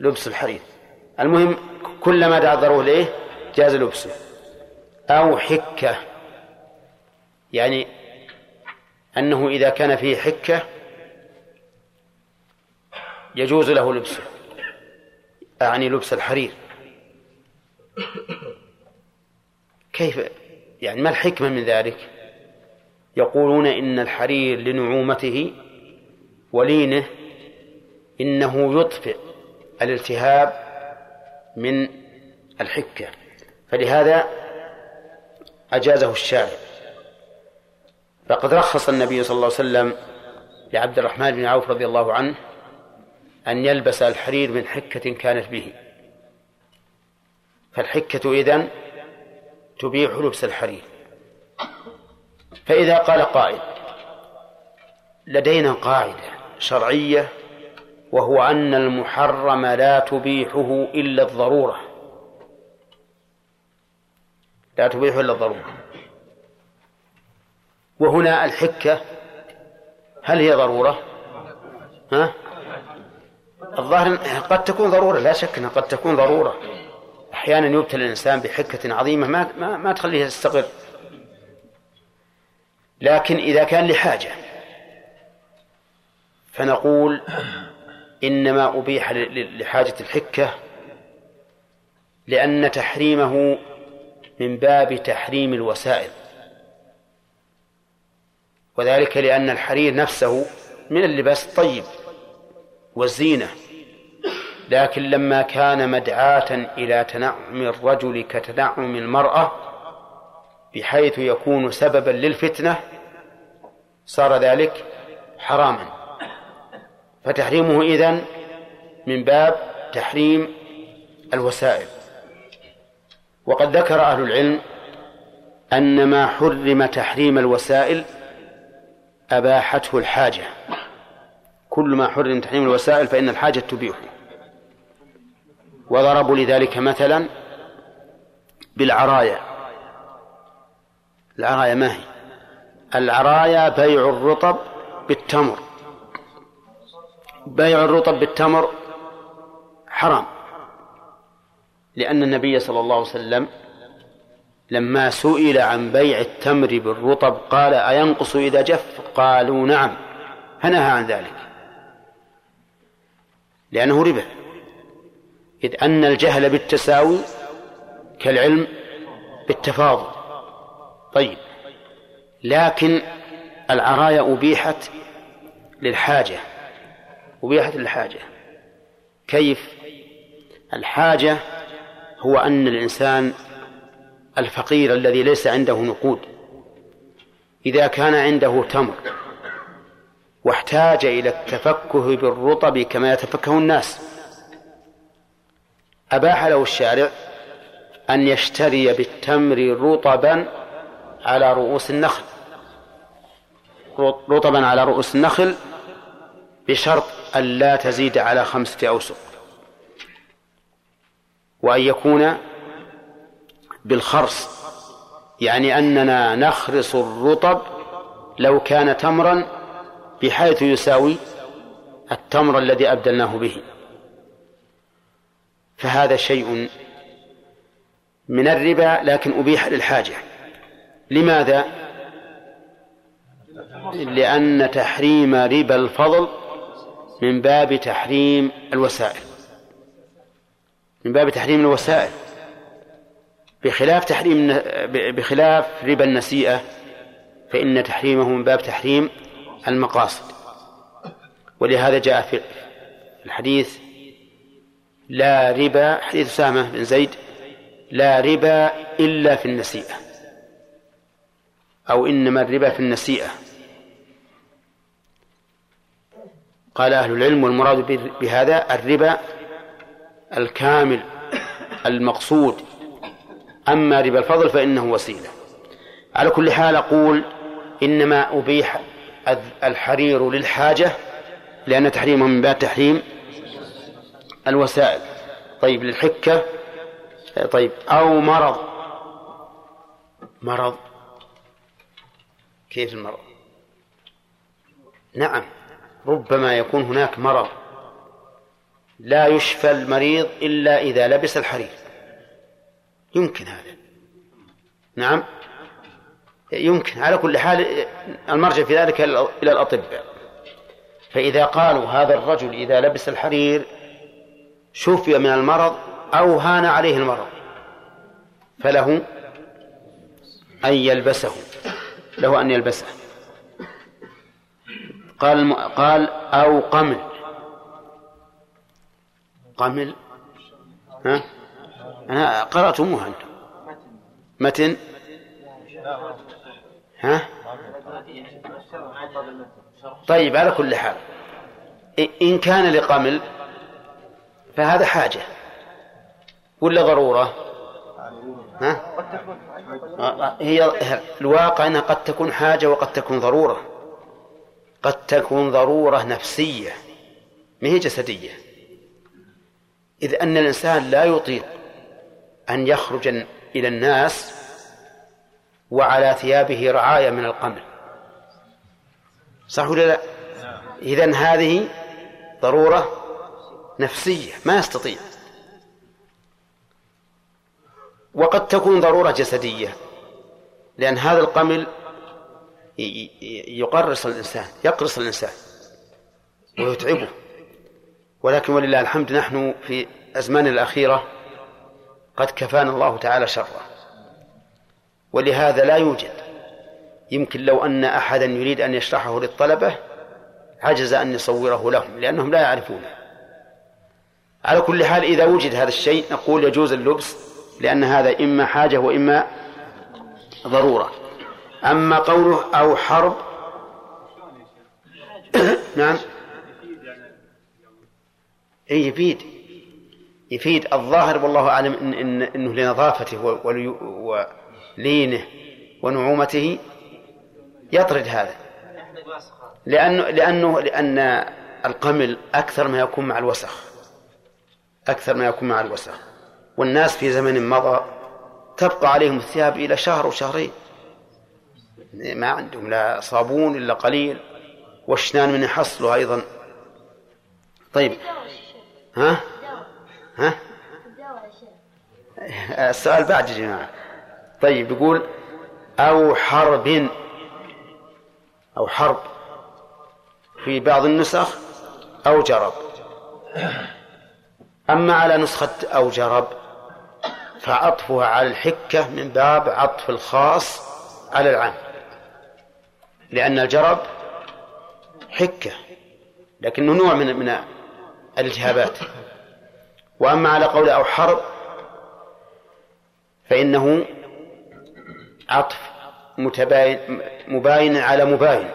لبس الحرير المهم كلما دعا الضرورة إليه جاز لبسه. أو حكة يعني أنه إذا كان فيه حكة يجوز له لبسه. أعني لبس الحرير. كيف؟ يعني ما الحكمة من ذلك؟ يقولون إن الحرير لنعومته ولينه إنه يطفئ الالتهاب من الحكة. فلهذا أجازه الشارع فقد رخص النبي صلى الله عليه وسلم لعبد الرحمن بن عوف رضي الله عنه أن يلبس الحرير من حكة كانت به فالحكة إذن تبيح لبس الحرير فإذا قال قائل لدينا قاعدة شرعية وهو أن المحرم لا تبيحه إلا الضرورة لا تبيحه إلا الضرورة وهنا الحكة هل هي ضرورة؟ ها؟ الظاهر قد تكون ضرورة لا شك أنها قد تكون ضرورة. أحيانا يبتلى الإنسان بحكة عظيمة ما ما, ما تخليه يستقر. لكن إذا كان لحاجة فنقول إنما أبيح لحاجة الحكة لأن تحريمه من باب تحريم الوسائل. وذلك لأن الحرير نفسه من اللباس الطيب. والزينة لكن لما كان مدعاة إلى تنعم الرجل كتنعم المرأة بحيث يكون سببا للفتنة صار ذلك حراما. فتحريمه إذن من باب تحريم الوسائل. وقد ذكر أهل العلم أن ما حرم تحريم الوسائل أباحته الحاجة. كل ما حرم تحريم الوسائل فإن الحاجة تبيحه وضربوا لذلك مثلا بالعراية العراية ما هي؟ العرايا بيع الرطب بالتمر. بيع الرطب بالتمر حرام. لأن النبي صلى الله عليه وسلم لما سئل عن بيع التمر بالرطب قال أينقص إذا جف؟ قالوا نعم. فنهى عن ذلك. لأنه ربا. إذ أن الجهل بالتساوي كالعلم بالتفاضل. طيب. لكن العرايا أبيحت للحاجة. أبيحت للحاجة. كيف؟ الحاجة هو أن الإنسان الفقير الذي ليس عنده نقود. إذا كان عنده تمر واحتاج إلى التفكه بالرطب كما يتفكه الناس. أباح له الشارع أن يشتري بالتمر رطبا على رؤوس النخل. رطبا على رؤوس النخل بشرط أن لا تزيد على خمسة أوسق. وأن يكون بالخرص يعني أننا نخرص الرطب لو كان تمرا بحيث يساوي التمر الذي أبدلناه به. فهذا شيء من الربا لكن أبيح للحاجة. لماذا؟ لأن تحريم ربا الفضل من باب تحريم الوسائل. من باب تحريم الوسائل. بخلاف تحريم بخلاف ربا النسيئة فإن تحريمه من باب تحريم المقاصد. ولهذا جاء في الحديث لا ربا حديث أسامة بن زيد لا ربا إلا في النسيئة أو إنما الربا في النسيئة. قال أهل العلم والمراد بهذا الربا الكامل المقصود. أما ربا الفضل فإنه وسيلة. على كل حال أقول إنما أبيح الحرير للحاجة لأن تحريمه من باب تحريم الوسائل. طيب للحكة طيب أو مرض. مرض. كيف المرض؟ نعم ربما يكون هناك مرض. لا يشفى المريض إلا إذا لبس الحرير. يمكن هذا. نعم. يمكن. على كل حال المرجع في ذلك إلى الأطباء. فإذا قالوا هذا الرجل إذا لبس الحرير شفي من المرض أو هان عليه المرض فله أن يلبسه. له أن يلبسه. قال قال أو قمل. قمل؟ ها؟ أنا قرأتموها أنتم. متن؟ ها؟ طيب على كل حال. إن كان لقمل فهذا حاجة. ولا ضرورة؟ ها؟ هي الواقع أنها قد تكون حاجة وقد تكون ضرورة. قد تكون ضرورة نفسية ما هي جسدية. إذ أن الإنسان لا يطيق أن يخرج إلى الناس وعلى ثيابه رعاية من القمل صح ولا لا؟ إذن هذه ضرورة نفسية ما يستطيع. وقد تكون ضرورة جسدية لأن هذا القمل يقرص الإنسان يقرص الإنسان ويتعبه. ولكن ولله الحمد نحن في أزمان الأخيرة قد كفانا الله تعالى شره. ولهذا لا يوجد. يمكن لو أن أحدا يريد أن يشرحه للطلبة عجز أن يصوره لهم لأنهم لا يعرفونه. على كل حال إذا وجد هذا الشيء نقول يجوز اللبس لأن هذا إما حاجة وإما ضرورة. أما قوله أو حرب نعم. أي يفيد. يفيد. الظاهر والله أعلم إن إن إنه لنظافته ولينه ونعومته يطرد هذا. لأنه لأنه لأن القمل أكثر ما يكون مع الوسخ. أكثر ما يكون مع الوسخ. والناس في زمن مضى تبقى عليهم الثياب إلى شهر وشهرين. ما عندهم لا صابون إلا قليل. واشنان من يحصلوا أيضا. طيب. ها؟ ها؟ السؤال بعد يا جماعة. طيب يقول أو حرب أو حرب في بعض النسخ أو جرب. أما على نسخة أو جرب فعطفها على الحكة من باب عطف الخاص على العام لأن الجرب حكة لكنه نوع من من الالتهابات. وأما على قول أو حرب فإنه عطف متباين مباين على مباين.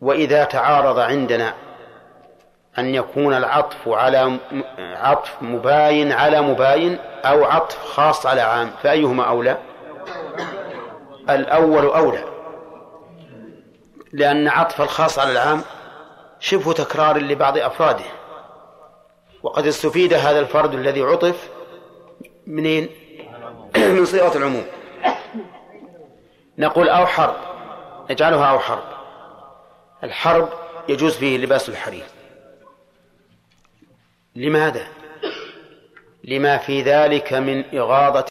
وإذا تعارض عندنا أن يكون العطف على عطف مباين على مباين أو عطف خاص على عام فأيهما أولى؟ الأول أولى. لأن عطف الخاص على العام شبه تكرار لبعض أفراده. وقد استفيد هذا الفرد الذي عطف منين؟ من صيغة العموم. نقول أو حرب نجعلها أو حرب الحرب يجوز فيه لباس الحرير. لماذا؟ لما في ذلك من إغاظة